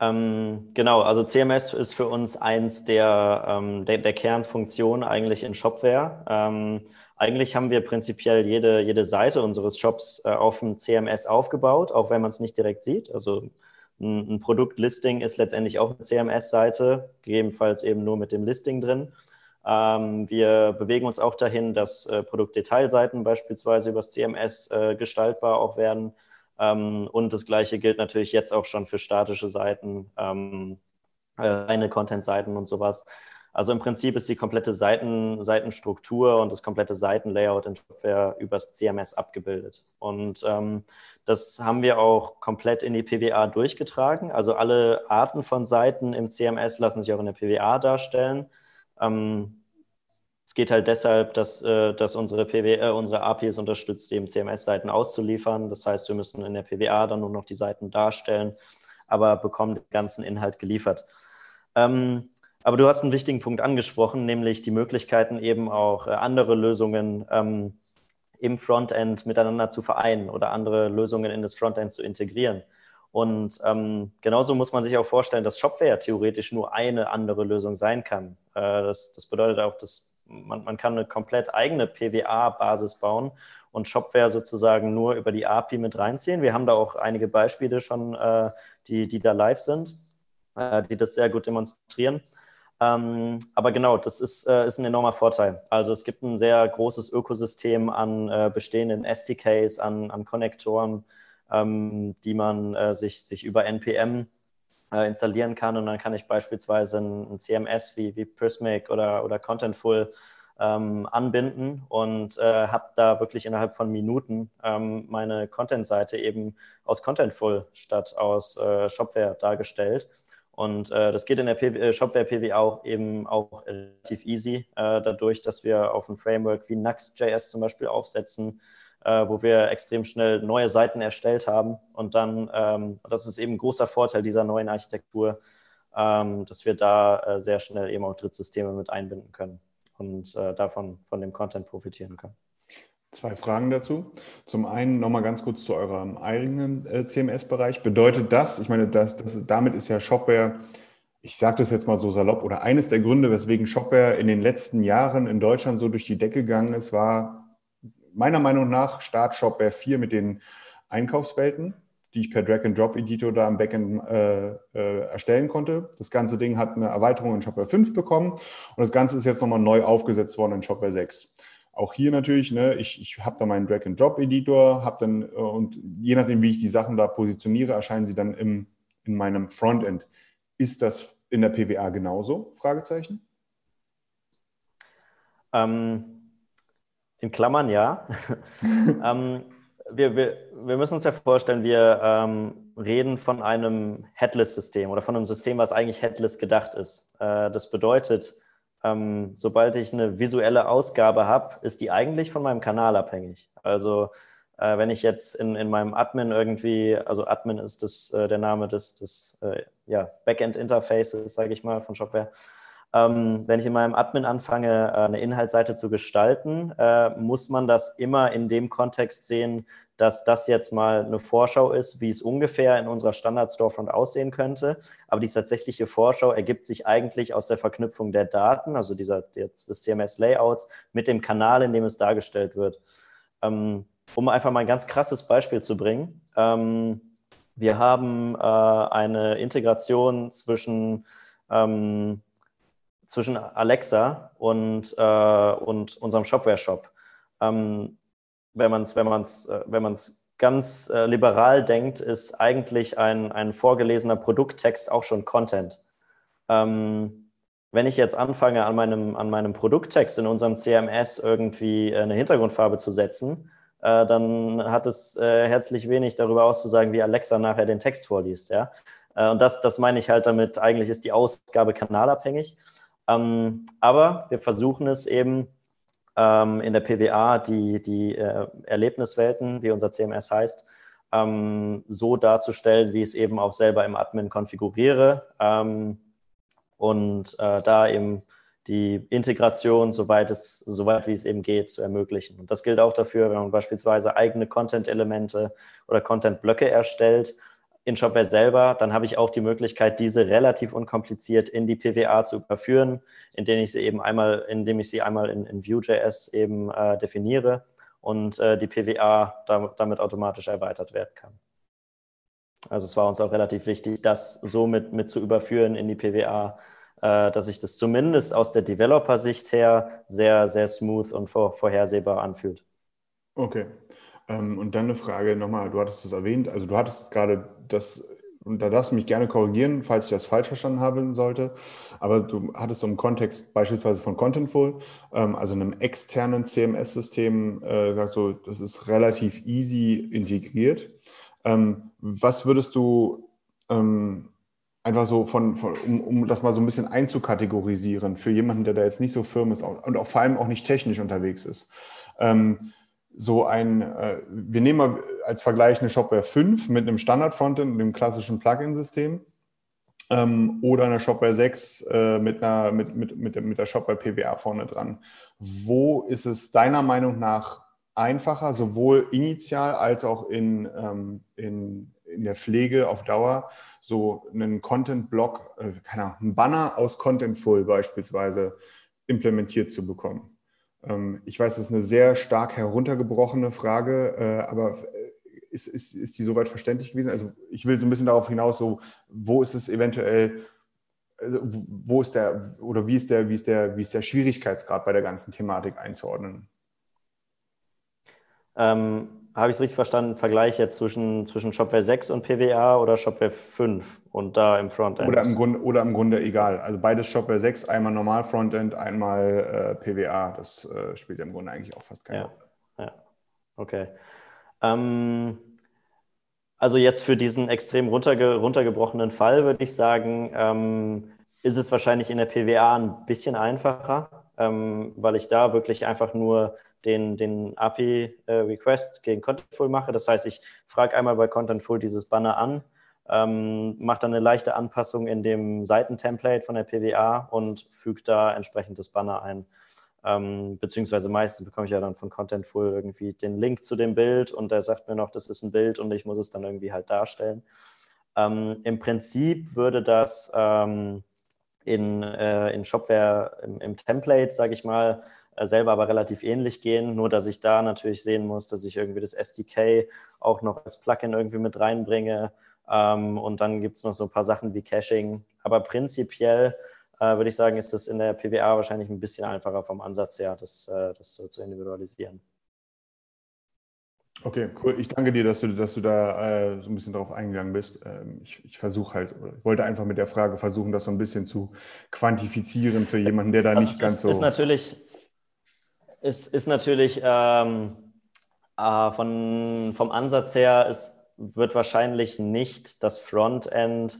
ähm, genau, also CMS ist für uns eins der, ähm, der, der, Kernfunktionen eigentlich in Shopware. Ähm, eigentlich haben wir prinzipiell jede, jede Seite unseres Shops äh, auf dem CMS aufgebaut, auch wenn man es nicht direkt sieht. Also ein, ein Produktlisting ist letztendlich auch eine CMS-Seite, gegebenenfalls eben nur mit dem Listing drin. Ähm, wir bewegen uns auch dahin, dass äh, Produktdetailseiten beispielsweise übers CMS äh, gestaltbar auch werden. Ähm, und das Gleiche gilt natürlich jetzt auch schon für statische Seiten, ähm, äh, reine Content-Seiten und sowas. Also im Prinzip ist die komplette Seiten, Seitenstruktur und das komplette Seitenlayout in Shopware übers CMS abgebildet. Und ähm, das haben wir auch komplett in die PWA durchgetragen. Also alle Arten von Seiten im CMS lassen sich auch in der PWA darstellen. Ähm, Es geht halt deshalb, dass, äh, dass unsere, PW, äh, unsere API unterstützt, eben CMS-Seiten auszuliefern. Das heißt, wir müssen in der PWA dann nur noch die Seiten darstellen, aber bekommen den ganzen Inhalt geliefert. Ähm, aber du hast einen wichtigen Punkt angesprochen, nämlich die Möglichkeiten eben auch äh, andere Lösungen ähm, im Frontend miteinander zu vereinen oder andere Lösungen in das Frontend zu integrieren. Und ähm, genauso muss man sich auch vorstellen, dass Shopware theoretisch nur eine andere Lösung sein kann. Äh, das, das, bedeutet auch, dass man, man kann eine komplett eigene PWA-Basis bauen und Shopware sozusagen nur über die API mit reinziehen. Wir haben da auch einige Beispiele schon, äh, die, die da live sind, äh, die das sehr gut demonstrieren. Ähm, aber genau, das ist, äh, ist ein enormer Vorteil. Also es gibt ein sehr großes Ökosystem an äh, bestehenden SDKs, an, an Konnektoren, ähm, die man äh, sich, sich über NPM äh, installieren kann. Und dann kann ich beispielsweise ein, ein CMS wie, wie Prismic oder, oder Contentful ähm, anbinden und äh, habe da wirklich innerhalb von Minuten ähm, meine Content-Seite eben aus Contentful statt aus äh, Shopware dargestellt. Und äh, das geht in der PW, äh, Shopware PW auch eben auch relativ easy, äh, dadurch, dass wir auf ein Framework wie Nuxt.js zum Beispiel aufsetzen, äh, wo wir extrem schnell neue Seiten erstellt haben. Und dann, ähm, das ist eben ein großer Vorteil dieser neuen Architektur, ähm, dass wir da äh, sehr schnell eben auch Drittsysteme mit einbinden können und äh, davon von dem Content profitieren können. Zwei Fragen dazu. Zum einen nochmal ganz kurz zu eurem eigenen äh, CMS-Bereich. Bedeutet das, ich meine, das, das, damit ist ja Shopware, ich sage das jetzt mal so salopp, oder eines der Gründe, weswegen Shopware in den letzten Jahren in Deutschland so durch die Decke gegangen ist, war meiner Meinung nach Start Shopware 4 mit den Einkaufswelten, die ich per Drag-and-Drop-Editor da am Backend äh, äh, erstellen konnte. Das ganze Ding hat eine Erweiterung in Shopware 5 bekommen und das Ganze ist jetzt nochmal neu aufgesetzt worden in Shopware 6 auch hier natürlich, ne, ich, ich habe da meinen Drag-and-Drop-Editor, habe dann, äh, und je nachdem, wie ich die Sachen da positioniere, erscheinen sie dann im, in meinem Frontend. Ist das in der PWA genauso? Fragezeichen? Ähm, in Klammern ja. ähm, wir, wir, wir müssen uns ja vorstellen, wir ähm, reden von einem Headless-System oder von einem System, was eigentlich Headless gedacht ist. Äh, das bedeutet, ähm, sobald ich eine visuelle Ausgabe habe, ist die eigentlich von meinem Kanal abhängig. Also äh, wenn ich jetzt in, in meinem Admin irgendwie, also Admin ist das, äh, der Name des, des äh, ja, Backend-Interfaces, sage ich mal, von Shopware. Ähm, wenn ich in meinem Admin anfange, äh, eine Inhaltsseite zu gestalten, äh, muss man das immer in dem Kontext sehen, dass das jetzt mal eine Vorschau ist, wie es ungefähr in unserer Standard-Storefront aussehen könnte. Aber die tatsächliche Vorschau ergibt sich eigentlich aus der Verknüpfung der Daten, also dieser, jetzt des CMS-Layouts, mit dem Kanal, in dem es dargestellt wird. Ähm, um einfach mal ein ganz krasses Beispiel zu bringen. Ähm, wir haben äh, eine Integration zwischen, ähm, zwischen Alexa und, äh, und unserem Shopware-Shop. Ähm, wenn man es wenn man's, äh, wenn man's ganz äh, liberal denkt, ist eigentlich ein, ein vorgelesener Produkttext auch schon Content. Ähm, wenn ich jetzt anfange, an meinem, an meinem Produkttext in unserem CMS irgendwie eine Hintergrundfarbe zu setzen, äh, dann hat es äh, herzlich wenig darüber auszusagen, wie Alexa nachher den Text vorliest. Ja? Äh, und das, das meine ich halt damit, eigentlich ist die Ausgabe kanalabhängig. Ähm, aber wir versuchen es eben ähm, in der PWA die, die äh, Erlebniswelten, wie unser CMS heißt, ähm, so darzustellen, wie ich es eben auch selber im Admin konfiguriere ähm, und äh, da eben die Integration, soweit, es, wie es eben geht, zu ermöglichen. Und das gilt auch dafür, wenn man beispielsweise eigene Content-Elemente oder Content-Blöcke erstellt, in Shopware selber, dann habe ich auch die Möglichkeit, diese relativ unkompliziert in die PWA zu überführen, indem ich sie eben einmal, indem ich sie einmal in, in Vue.js eben äh, definiere und äh, die PWA da, damit automatisch erweitert werden kann. Also es war uns auch relativ wichtig, das so mit, mit zu überführen in die PWA, äh, dass sich das zumindest aus der Developer-Sicht her sehr, sehr smooth und vor, vorhersehbar anfühlt. Okay, ähm, und dann eine Frage nochmal, du hattest es erwähnt, also du hattest gerade das, und da darfst du mich gerne korrigieren, falls ich das falsch verstanden haben sollte, aber du hattest im Kontext beispielsweise von Contentful, ähm, also einem externen CMS-System, äh, gesagt so, das ist relativ easy integriert. Ähm, was würdest du einfach so von, von um, um das mal so ein bisschen einzukategorisieren für jemanden, der da jetzt nicht so firm ist und auch vor allem auch nicht technisch unterwegs ist. Ähm, so ein, äh, wir nehmen mal als Vergleich eine Shopware 5 mit einem Standard-Frontend dem klassischen Plugin-System ähm, oder eine Shopware 6 äh, mit, einer, mit, mit, mit, mit der Shopware PWA vorne dran. Wo ist es deiner Meinung nach einfacher, sowohl initial als auch in, ähm, in, in der Pflege auf Dauer, so einen Content-Block, äh, keine Ahnung, einen Banner aus Contentful beispielsweise implementiert zu bekommen? Ähm, ich weiß, das ist eine sehr stark heruntergebrochene Frage, äh, aber äh, ist, ist, ist die soweit verständlich gewesen? Also ich will so ein bisschen darauf hinaus, so, wo ist es eventuell, also wo ist der, oder wie ist der, wie ist der, wie ist der Schwierigkeitsgrad bei der ganzen Thematik einzuordnen? Ähm, habe ich es richtig verstanden, Vergleich jetzt zwischen, zwischen Shopware 6 und PWA oder Shopware 5 und da im Frontend? Oder im Grunde, oder im Grunde egal. Also beides Shopware 6, einmal normal Frontend, einmal äh, PWA. Das äh, spielt im Grunde eigentlich auch fast keine Rolle. Ja. ja, okay. Ähm, also jetzt für diesen extrem runterge runtergebrochenen Fall würde ich sagen, ähm, ist es wahrscheinlich in der PWA ein bisschen einfacher, ähm, weil ich da wirklich einfach nur den, den API-Request äh, gegen Contentful mache. Das heißt, ich frage einmal bei Contentful dieses Banner an, ähm, mache dann eine leichte Anpassung in dem Seitentemplate von der PWA und füge da entsprechend das Banner ein. Ähm, beziehungsweise meistens bekomme ich ja dann von Contentful irgendwie den Link zu dem Bild und der sagt mir noch, das ist ein Bild und ich muss es dann irgendwie halt darstellen. Ähm, Im Prinzip würde das ähm, in, äh, in Shopware im, im Template, sage ich mal, selber aber relativ ähnlich gehen, nur dass ich da natürlich sehen muss, dass ich irgendwie das SDK auch noch als Plugin irgendwie mit reinbringe. Ähm, und dann gibt es noch so ein paar Sachen wie Caching. Aber prinzipiell äh, würde ich sagen, ist das in der PWA wahrscheinlich ein bisschen einfacher vom Ansatz her, das, äh, das so zu individualisieren. Okay, cool. Ich danke dir, dass du, dass du da äh, so ein bisschen drauf eingegangen bist. Ähm, ich, ich versuche halt, ich wollte einfach mit der Frage versuchen, das so ein bisschen zu quantifizieren für jemanden, der da also nicht ganz ist, so. Ist natürlich, ist, ist natürlich ähm, äh, von, vom Ansatz her, es wird wahrscheinlich nicht das Frontend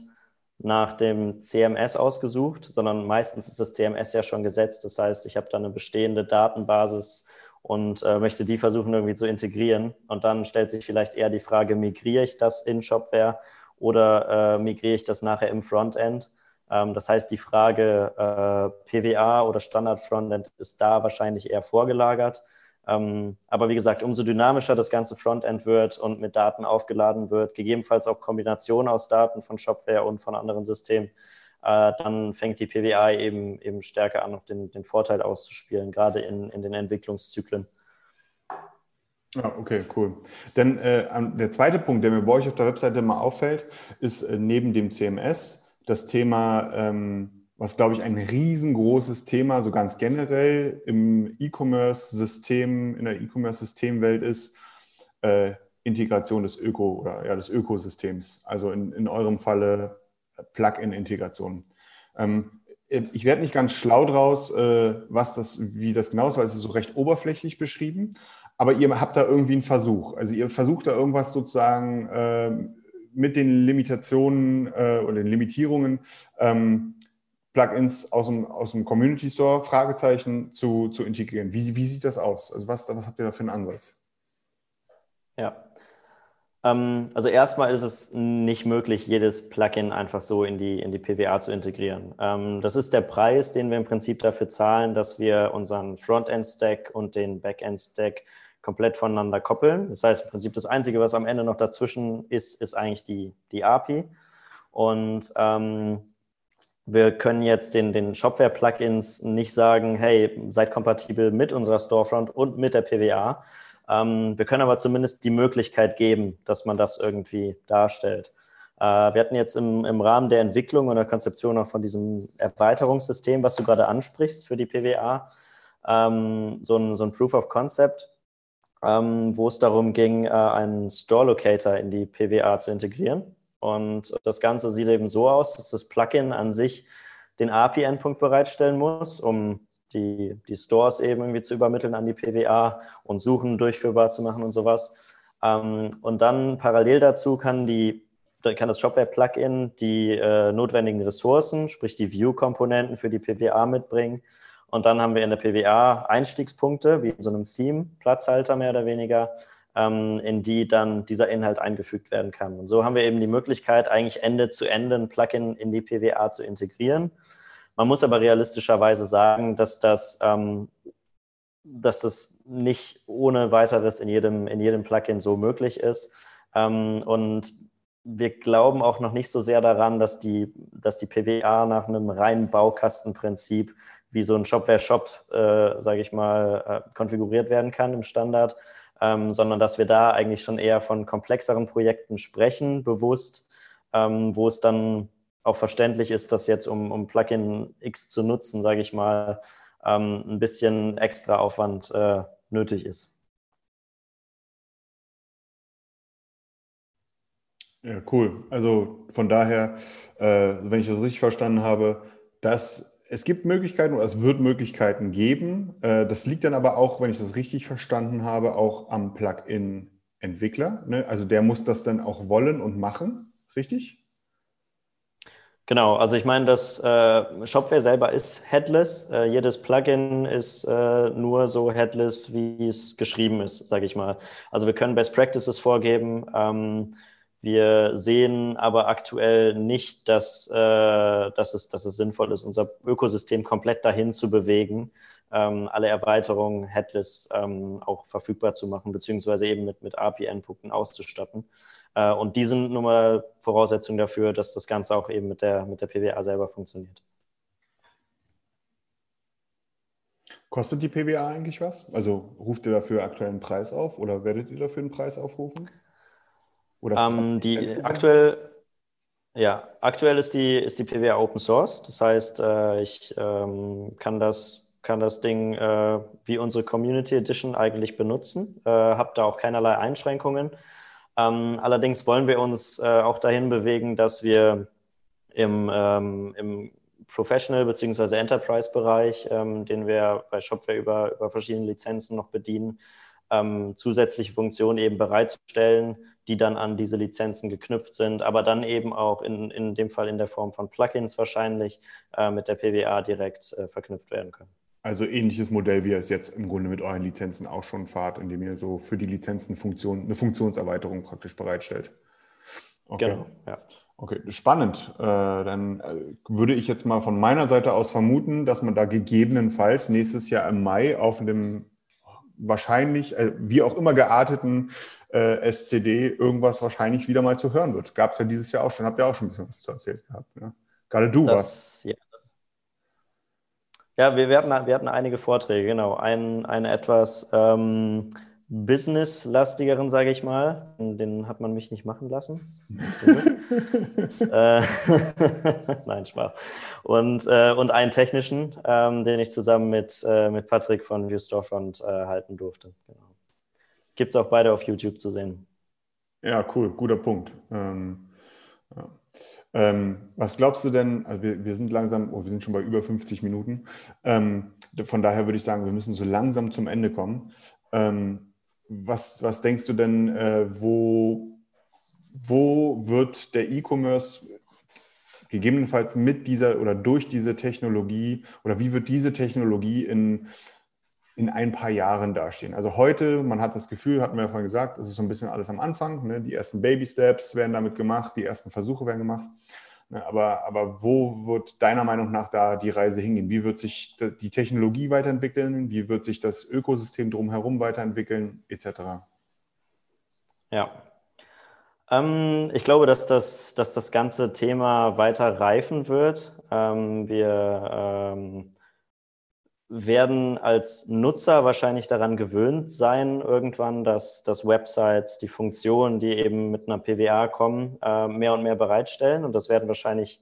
nach dem CMS ausgesucht, sondern meistens ist das CMS ja schon gesetzt. Das heißt, ich habe da eine bestehende Datenbasis und äh, möchte die versuchen irgendwie zu integrieren. Und dann stellt sich vielleicht eher die Frage, migriere ich das in Shopware oder äh, migriere ich das nachher im Frontend? Ähm, das heißt, die Frage äh, PWA oder Standard Frontend ist da wahrscheinlich eher vorgelagert. Ähm, aber wie gesagt, umso dynamischer das ganze Frontend wird und mit Daten aufgeladen wird, gegebenenfalls auch Kombination aus Daten von Shopware und von anderen Systemen, äh, dann fängt die PWA eben, eben stärker an, noch den, den Vorteil auszuspielen, gerade in, in den Entwicklungszyklen. Ja, okay, cool. Denn äh, der zweite Punkt, der mir bei euch auf der Webseite mal auffällt, ist äh, neben dem CMS das Thema, ähm, was glaube ich ein riesengroßes Thema, so ganz generell im E-Commerce-System, in der E-Commerce-Systemwelt ist, äh, Integration des Öko oder ja, des Ökosystems. Also in, in eurem Falle Plugin-Integration. Ähm, ich werde nicht ganz schlau draus, äh, was das, wie das genau ist, weil es ist so recht oberflächlich beschrieben. Aber ihr habt da irgendwie einen Versuch. Also ihr versucht da irgendwas sozusagen äh, mit den Limitationen äh, oder den Limitierungen ähm, Plugins aus dem, aus dem Community Store, Fragezeichen, zu, zu integrieren. Wie, wie sieht das aus? Also was, was habt ihr da für einen Ansatz? Ja, ähm, also erstmal ist es nicht möglich, jedes Plugin einfach so in die, in die PWA zu integrieren. Ähm, das ist der Preis, den wir im Prinzip dafür zahlen, dass wir unseren Frontend-Stack und den Backend-Stack komplett voneinander koppeln. Das heißt im Prinzip das Einzige, was am Ende noch dazwischen ist, ist eigentlich die, die API. Und ähm, wir können jetzt den, den Shopware-Plugins nicht sagen, hey, seid kompatibel mit unserer Storefront und mit der PWA. Ähm, wir können aber zumindest die Möglichkeit geben, dass man das irgendwie darstellt. Äh, wir hatten jetzt im, im Rahmen der Entwicklung und der Konzeption auch von diesem Erweiterungssystem, was du gerade ansprichst für die PWA, ähm, so, ein, so ein Proof of Concept, ähm, wo es darum ging, äh, einen Store Locator in die PWA zu integrieren. Und das Ganze sieht eben so aus, dass das Plugin an sich den API-Endpunkt bereitstellen muss, um die, die Stores eben irgendwie zu übermitteln an die PWA und Suchen durchführbar zu machen und sowas. Ähm, und dann parallel dazu kann die kann das Shopware-Plugin die äh, notwendigen Ressourcen, sprich die View-Komponenten für die PWA mitbringen. Und dann haben wir in der PWA Einstiegspunkte, wie in so einem Theme, Platzhalter mehr oder weniger, ähm, in die dann dieser Inhalt eingefügt werden kann. Und so haben wir eben die Möglichkeit, eigentlich Ende zu Ende ein Plugin in die PWA zu integrieren. Man muss aber realistischerweise sagen, dass das, ähm, dass das nicht ohne weiteres in jedem, in jedem Plugin so möglich ist. Ähm, und wir glauben auch noch nicht so sehr daran, dass die, dass die PWA nach einem reinen Baukastenprinzip wie so ein Shopware-Shop, äh, sage ich mal, äh, konfiguriert werden kann im Standard, ähm, sondern dass wir da eigentlich schon eher von komplexeren Projekten sprechen, bewusst, ähm, wo es dann auch verständlich ist, dass jetzt, um, um Plugin X zu nutzen, sage ich mal, ähm, ein bisschen extra Aufwand äh, nötig ist. Ja, cool. Also von daher, äh, wenn ich das richtig verstanden habe, dass es gibt Möglichkeiten oder es wird Möglichkeiten geben. Äh, das liegt dann aber auch, wenn ich das richtig verstanden habe, auch am Plugin-Entwickler. Ne? Also der muss das dann auch wollen und machen, richtig? Genau, also ich meine, das äh, Shopware selber ist headless. Äh, jedes Plugin ist nur so headless, wie es geschrieben ist, sage ich mal. Also wir können Best Practices vorgeben. Ähm, wir sehen aber aktuell nicht, dass, äh, dass, es, dass es sinnvoll ist, unser Ökosystem komplett dahin zu bewegen, ähm, alle Erweiterungen headless ähm, auch verfügbar zu machen, beziehungsweise eben mit, mit API-Endpunkten auszustatten. Äh, und die sind nun mal Voraussetzung dafür, dass das Ganze auch eben mit der, mit der PWA selber funktioniert. Kostet die PWA eigentlich was? Also ruft ihr dafür aktuell einen Preis auf oder werdet ihr dafür einen Preis aufrufen? Ähm, die aktuell, ja, aktuell ist die, ist die PWA Open Source. Das heißt, äh, ich ähm, kann, das, kann das Ding äh, wie unsere Community Edition eigentlich benutzen, äh, habe da auch keinerlei Einschränkungen. Ähm, allerdings wollen wir uns äh, auch dahin bewegen, dass wir im, ähm, im Professional- bzw. Enterprise-Bereich, ähm, den wir bei Shopware über, über verschiedene Lizenzen noch bedienen, ähm, zusätzliche Funktionen eben bereitzustellen, die dann an diese Lizenzen geknüpft sind, aber dann eben auch in, in dem Fall in der Form von Plugins wahrscheinlich äh, mit der PWA direkt äh, verknüpft werden können. Also ähnliches Modell, wie ihr es jetzt im Grunde mit euren Lizenzen auch schon fahrt, indem ihr so für die Lizenzen Funktion, eine Funktionserweiterung praktisch bereitstellt. Okay. Genau, ja. Okay, spannend. Äh, dann äh, würde ich jetzt mal von meiner Seite aus vermuten, dass man da gegebenenfalls nächstes Jahr im Mai auf dem wahrscheinlich, äh, wie auch immer gearteten äh, SCD irgendwas wahrscheinlich wieder mal zu hören wird. Gab es ja dieses Jahr auch schon, habt ihr auch schon ein bisschen was zu erzählt gehabt. Ja? Gerade du warst. Ja, ja wir, wir, hatten, wir hatten einige Vorträge, genau. Ein, ein etwas ähm, business-lastigeren, sage ich mal. Den hat man mich nicht machen lassen. äh, Nein, Spaß. Und, äh, und einen technischen, ähm, den ich zusammen mit, äh, mit Patrick von View Storefront äh, halten durfte. Genau. Gibt es auch beide auf YouTube zu sehen. Ja, cool, guter Punkt. Ähm, ja. ähm, was glaubst du denn, also wir, wir sind langsam, oh, wir sind schon bei über 50 Minuten. Ähm, von daher würde ich sagen, wir müssen so langsam zum Ende kommen. Ähm, was, was denkst du denn, äh, wo, wo wird der E-Commerce gegebenenfalls mit dieser oder durch diese Technologie oder wie wird diese Technologie in, in ein paar Jahren dastehen? Also heute, man hat das Gefühl, hatten wir ja vorhin gesagt, es ist so ein bisschen alles am Anfang. Ne? Die ersten Baby-Steps werden damit gemacht, die ersten Versuche werden gemacht. Ne, aber, aber wo wird deiner Meinung nach da die Reise hingehen? Wie wird sich die Technologie weiterentwickeln? Wie wird sich das Ökosystem drumherum weiterentwickeln, etc.? Ja. Ähm, ich glaube, dass das, dass das ganze Thema weiter reifen wird. Ähm, wir ähm, werden als Nutzer wahrscheinlich daran gewöhnt sein, irgendwann, dass, dass Websites die Funktionen, die eben mit einer PWA kommen, äh, mehr und mehr bereitstellen. Und das werden wahrscheinlich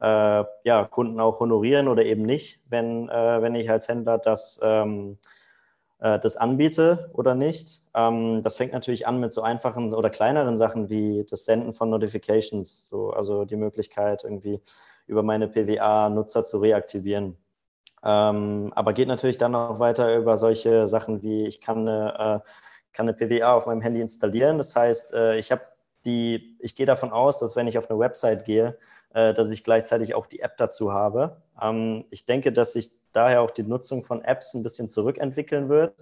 äh, ja, Kunden auch honorieren oder eben nicht, wenn, äh, wenn ich als Händler das, ähm, äh, das anbiete oder nicht. Ähm, das fängt natürlich an mit so einfachen oder kleineren Sachen wie das Senden von Notifications, so, also die Möglichkeit, irgendwie über meine PWA Nutzer zu reaktivieren. Ähm, aber geht natürlich dann auch weiter über solche Sachen wie, ich kann eine, äh, kann eine PWA auf meinem Handy installieren. Das heißt, äh, ich habe die, ich gehe davon aus, dass wenn ich auf eine Website gehe, äh, dass ich gleichzeitig auch die App dazu habe. Ähm, ich denke, dass sich daher auch die Nutzung von Apps ein bisschen zurückentwickeln wird.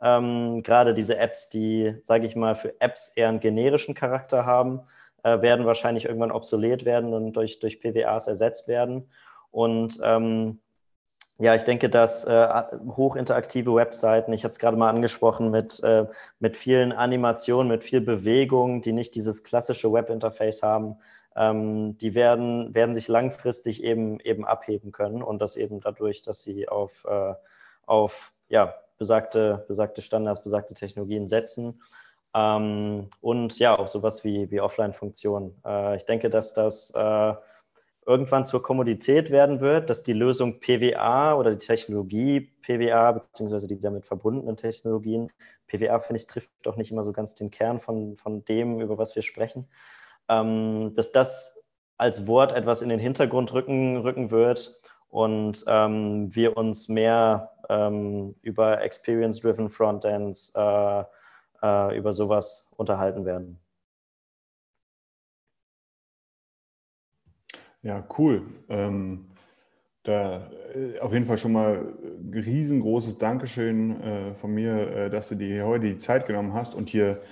Ähm, gerade diese Apps, die, sage ich mal, für Apps eher einen generischen Charakter haben, äh, werden wahrscheinlich irgendwann obsolet werden und durch, durch PWAs ersetzt werden. Und ähm, ja, ich denke, dass äh, hochinteraktive Webseiten, ich hatte es gerade mal angesprochen, mit, äh, mit vielen Animationen, mit viel Bewegung, die nicht dieses klassische Webinterface haben, ähm, die werden, werden sich langfristig eben, eben abheben können und das eben dadurch, dass sie auf, äh, auf ja, besagte, besagte Standards, besagte Technologien setzen. Ähm, und ja, auch sowas wie, wie Offline-Funktionen. Äh, ich denke, dass das äh, irgendwann zur Kommodität werden wird, dass die Lösung PWA oder die Technologie PWA beziehungsweise die damit verbundenen Technologien, PWA finde ich trifft doch nicht immer so ganz den Kern von, von dem, über was wir sprechen, ähm, dass das als Wort etwas in den Hintergrund rücken, rücken wird und ähm, wir uns mehr ähm, über Experience-Driven Frontends, äh, äh, über sowas unterhalten werden. Ja, cool. Ähm, da äh, auf jeden Fall schon mal riesengroßes Dankeschön äh, von mir, äh, dass du dir heute die Zeit genommen hast und hier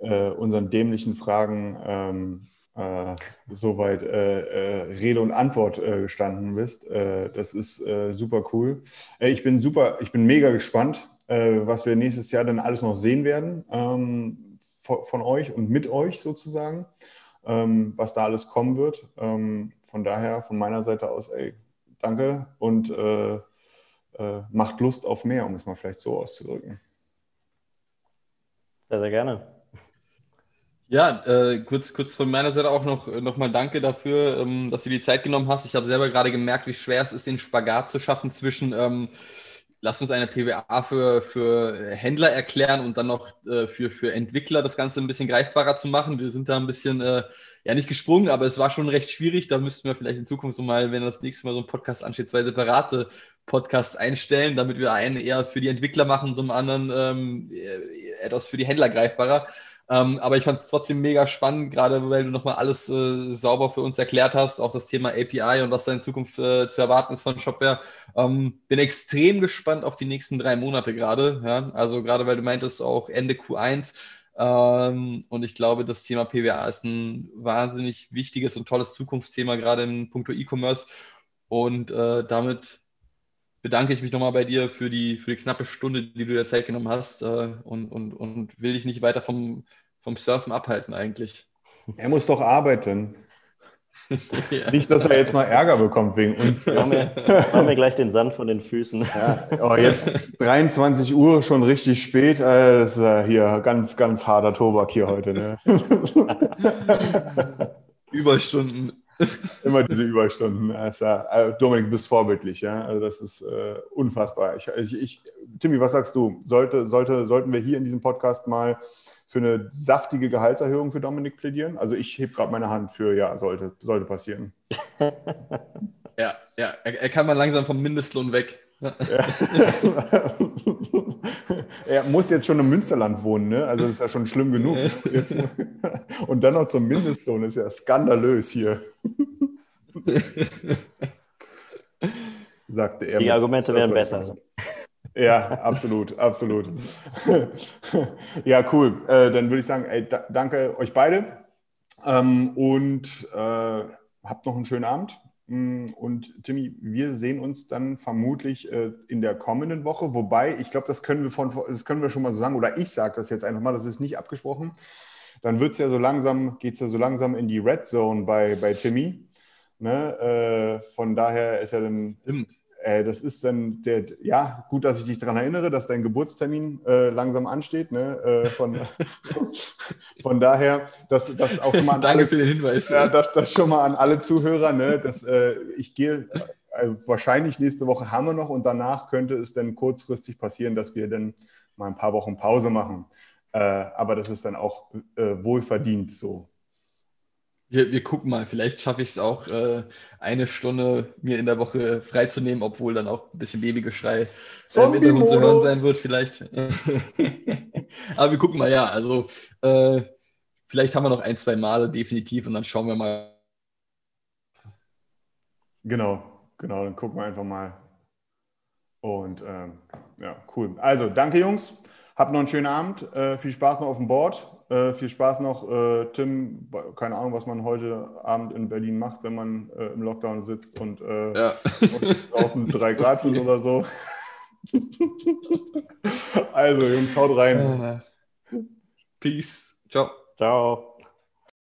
äh, unseren dämlichen Fragen ähm, äh, soweit äh, Rede und Antwort gestanden bist. das ist super cool. ich bin super, ich bin mega gespannt, was wir nächstes Jahr dann alles noch sehen werden ähm, von, euch und mit euch sozusagen, was da alles kommen wird. Ähm, von daher von meiner Seite aus, ey, danke und äh, äh, macht Lust auf mehr, um es mal vielleicht so auszudrücken. Sehr, sehr gerne. Ja, äh, kurz, kurz von meiner Seite auch noch, noch mal danke dafür, ähm, dass du die Zeit genommen hast. Ich habe selber gerade gemerkt, wie schwer es ist, den Spagat zu schaffen zwischen ähm, lass uns eine PWA für, für Händler erklären und dann noch äh, für, für Entwickler das Ganze ein bisschen greifbarer zu machen. Wir sind da ein bisschen, äh, ja nicht gesprungen, aber es war schon recht schwierig. Da müssten wir vielleicht in Zukunft so mal, wenn das nächste Mal so ein Podcast ansteht, zwei separate Podcasts einstellen, damit wir einen eher für die Entwickler machen und zum anderen ähm, etwas für die Händler greifbarer. Ähm, aber ich fand es trotzdem mega spannend, gerade weil du nochmal alles äh, sauber für uns erklärt hast, auch das Thema API und was da in Zukunft äh, zu erwarten ist von Shopware. Ähm, bin extrem gespannt auf die nächsten drei Monate gerade. Ja? Also gerade weil du meintest, auch Ende Q1. Ähm, und ich glaube, das Thema PWA ist ein wahnsinnig wichtiges und tolles Zukunftsthema, gerade in puncto E-Commerce. Und äh, damit bedanke ich mich nochmal bei dir für die, für die knappe Stunde, die du dir Zeit genommen hast äh, und, und, und will dich nicht weiter vom, vom Surfen abhalten eigentlich. Er muss doch arbeiten. ja. Nicht, dass er jetzt noch Ärger bekommt wegen uns. Machen wir, machen wir gleich den Sand von den Füßen. Ja, oh, jetzt 23 Uhr, schon richtig spät. Äh, das ist hier ganz, ganz harter Tobak hier heute. Ne? Überstunden. Immer diese Überstunden. Also, Dominik, du bist vorbildlich, ja. Also das ist äh, unfassbar. Ich, ich, ich, Timmy, was sagst du? Sollte, sollte, sollten wir hier in diesem Podcast mal für eine saftige Gehaltserhöhung für Dominik plädieren? Also ich hebe gerade meine Hand für, ja, sollte, sollte passieren. ja, ja, er, er kann mal langsam vom Mindestlohn weg. er muss jetzt schon im Münsterland wohnen, ne? Also das ist ja schon schlimm genug. Und dann noch zum Mindestlohn ist ja skandalös hier. Sagte er. Die Argumente wären besser. Ja, absolut, absolut. ja, cool. Äh, dann würde ich sagen, ey, da, danke euch beide ähm, und äh, habt noch einen schönen Abend. Mm, und Timmy, wir sehen uns dann vermutlich äh, in der kommenden Woche. Wobei, ich glaube, das können wir von, das können wir schon mal so sagen, oder ich sage das jetzt einfach mal, das ist nicht abgesprochen. Dann wird es ja so langsam, geht es ja so langsam in die Red Zone bei, bei Timmy. Ne? Äh, von daher ist ja dann. Stimmt. Äh, das ist dann der, ja, gut, dass ich dich daran erinnere, dass dein Geburtstermin äh, langsam ansteht. Ne? Äh, von, von daher, dass das auch schon mal an Danke alle, für den Hinweis. Ja, das, das schon mal an alle Zuhörer. Ne? Dass, äh, ich gehe, also wahrscheinlich nächste Woche haben wir noch und danach könnte es dann kurzfristig passieren, dass wir dann mal ein paar Wochen Pause machen. Äh, aber das ist dann auch äh, wohlverdient so. Wir, wir gucken mal, vielleicht schaffe ich es auch, äh, eine Stunde mir in der Woche freizunehmen, obwohl dann auch ein bisschen Babygeschrei äh, im Hintergrund zu hören sein wird, vielleicht. Aber wir gucken mal, ja, also äh, vielleicht haben wir noch ein, zwei Male definitiv und dann schauen wir mal. Genau, genau, dann gucken wir einfach mal. Und ähm, ja, cool. Also, danke Jungs. Habt noch einen schönen Abend. Äh, viel Spaß noch auf dem Board. Äh, viel Spaß noch, äh, Tim. Keine Ahnung, was man heute Abend in Berlin macht, wenn man äh, im Lockdown sitzt und, äh, Ja. und draußen drei Grad sind oder so. also, Jungs, haut rein. Peace. Ciao. Ciao.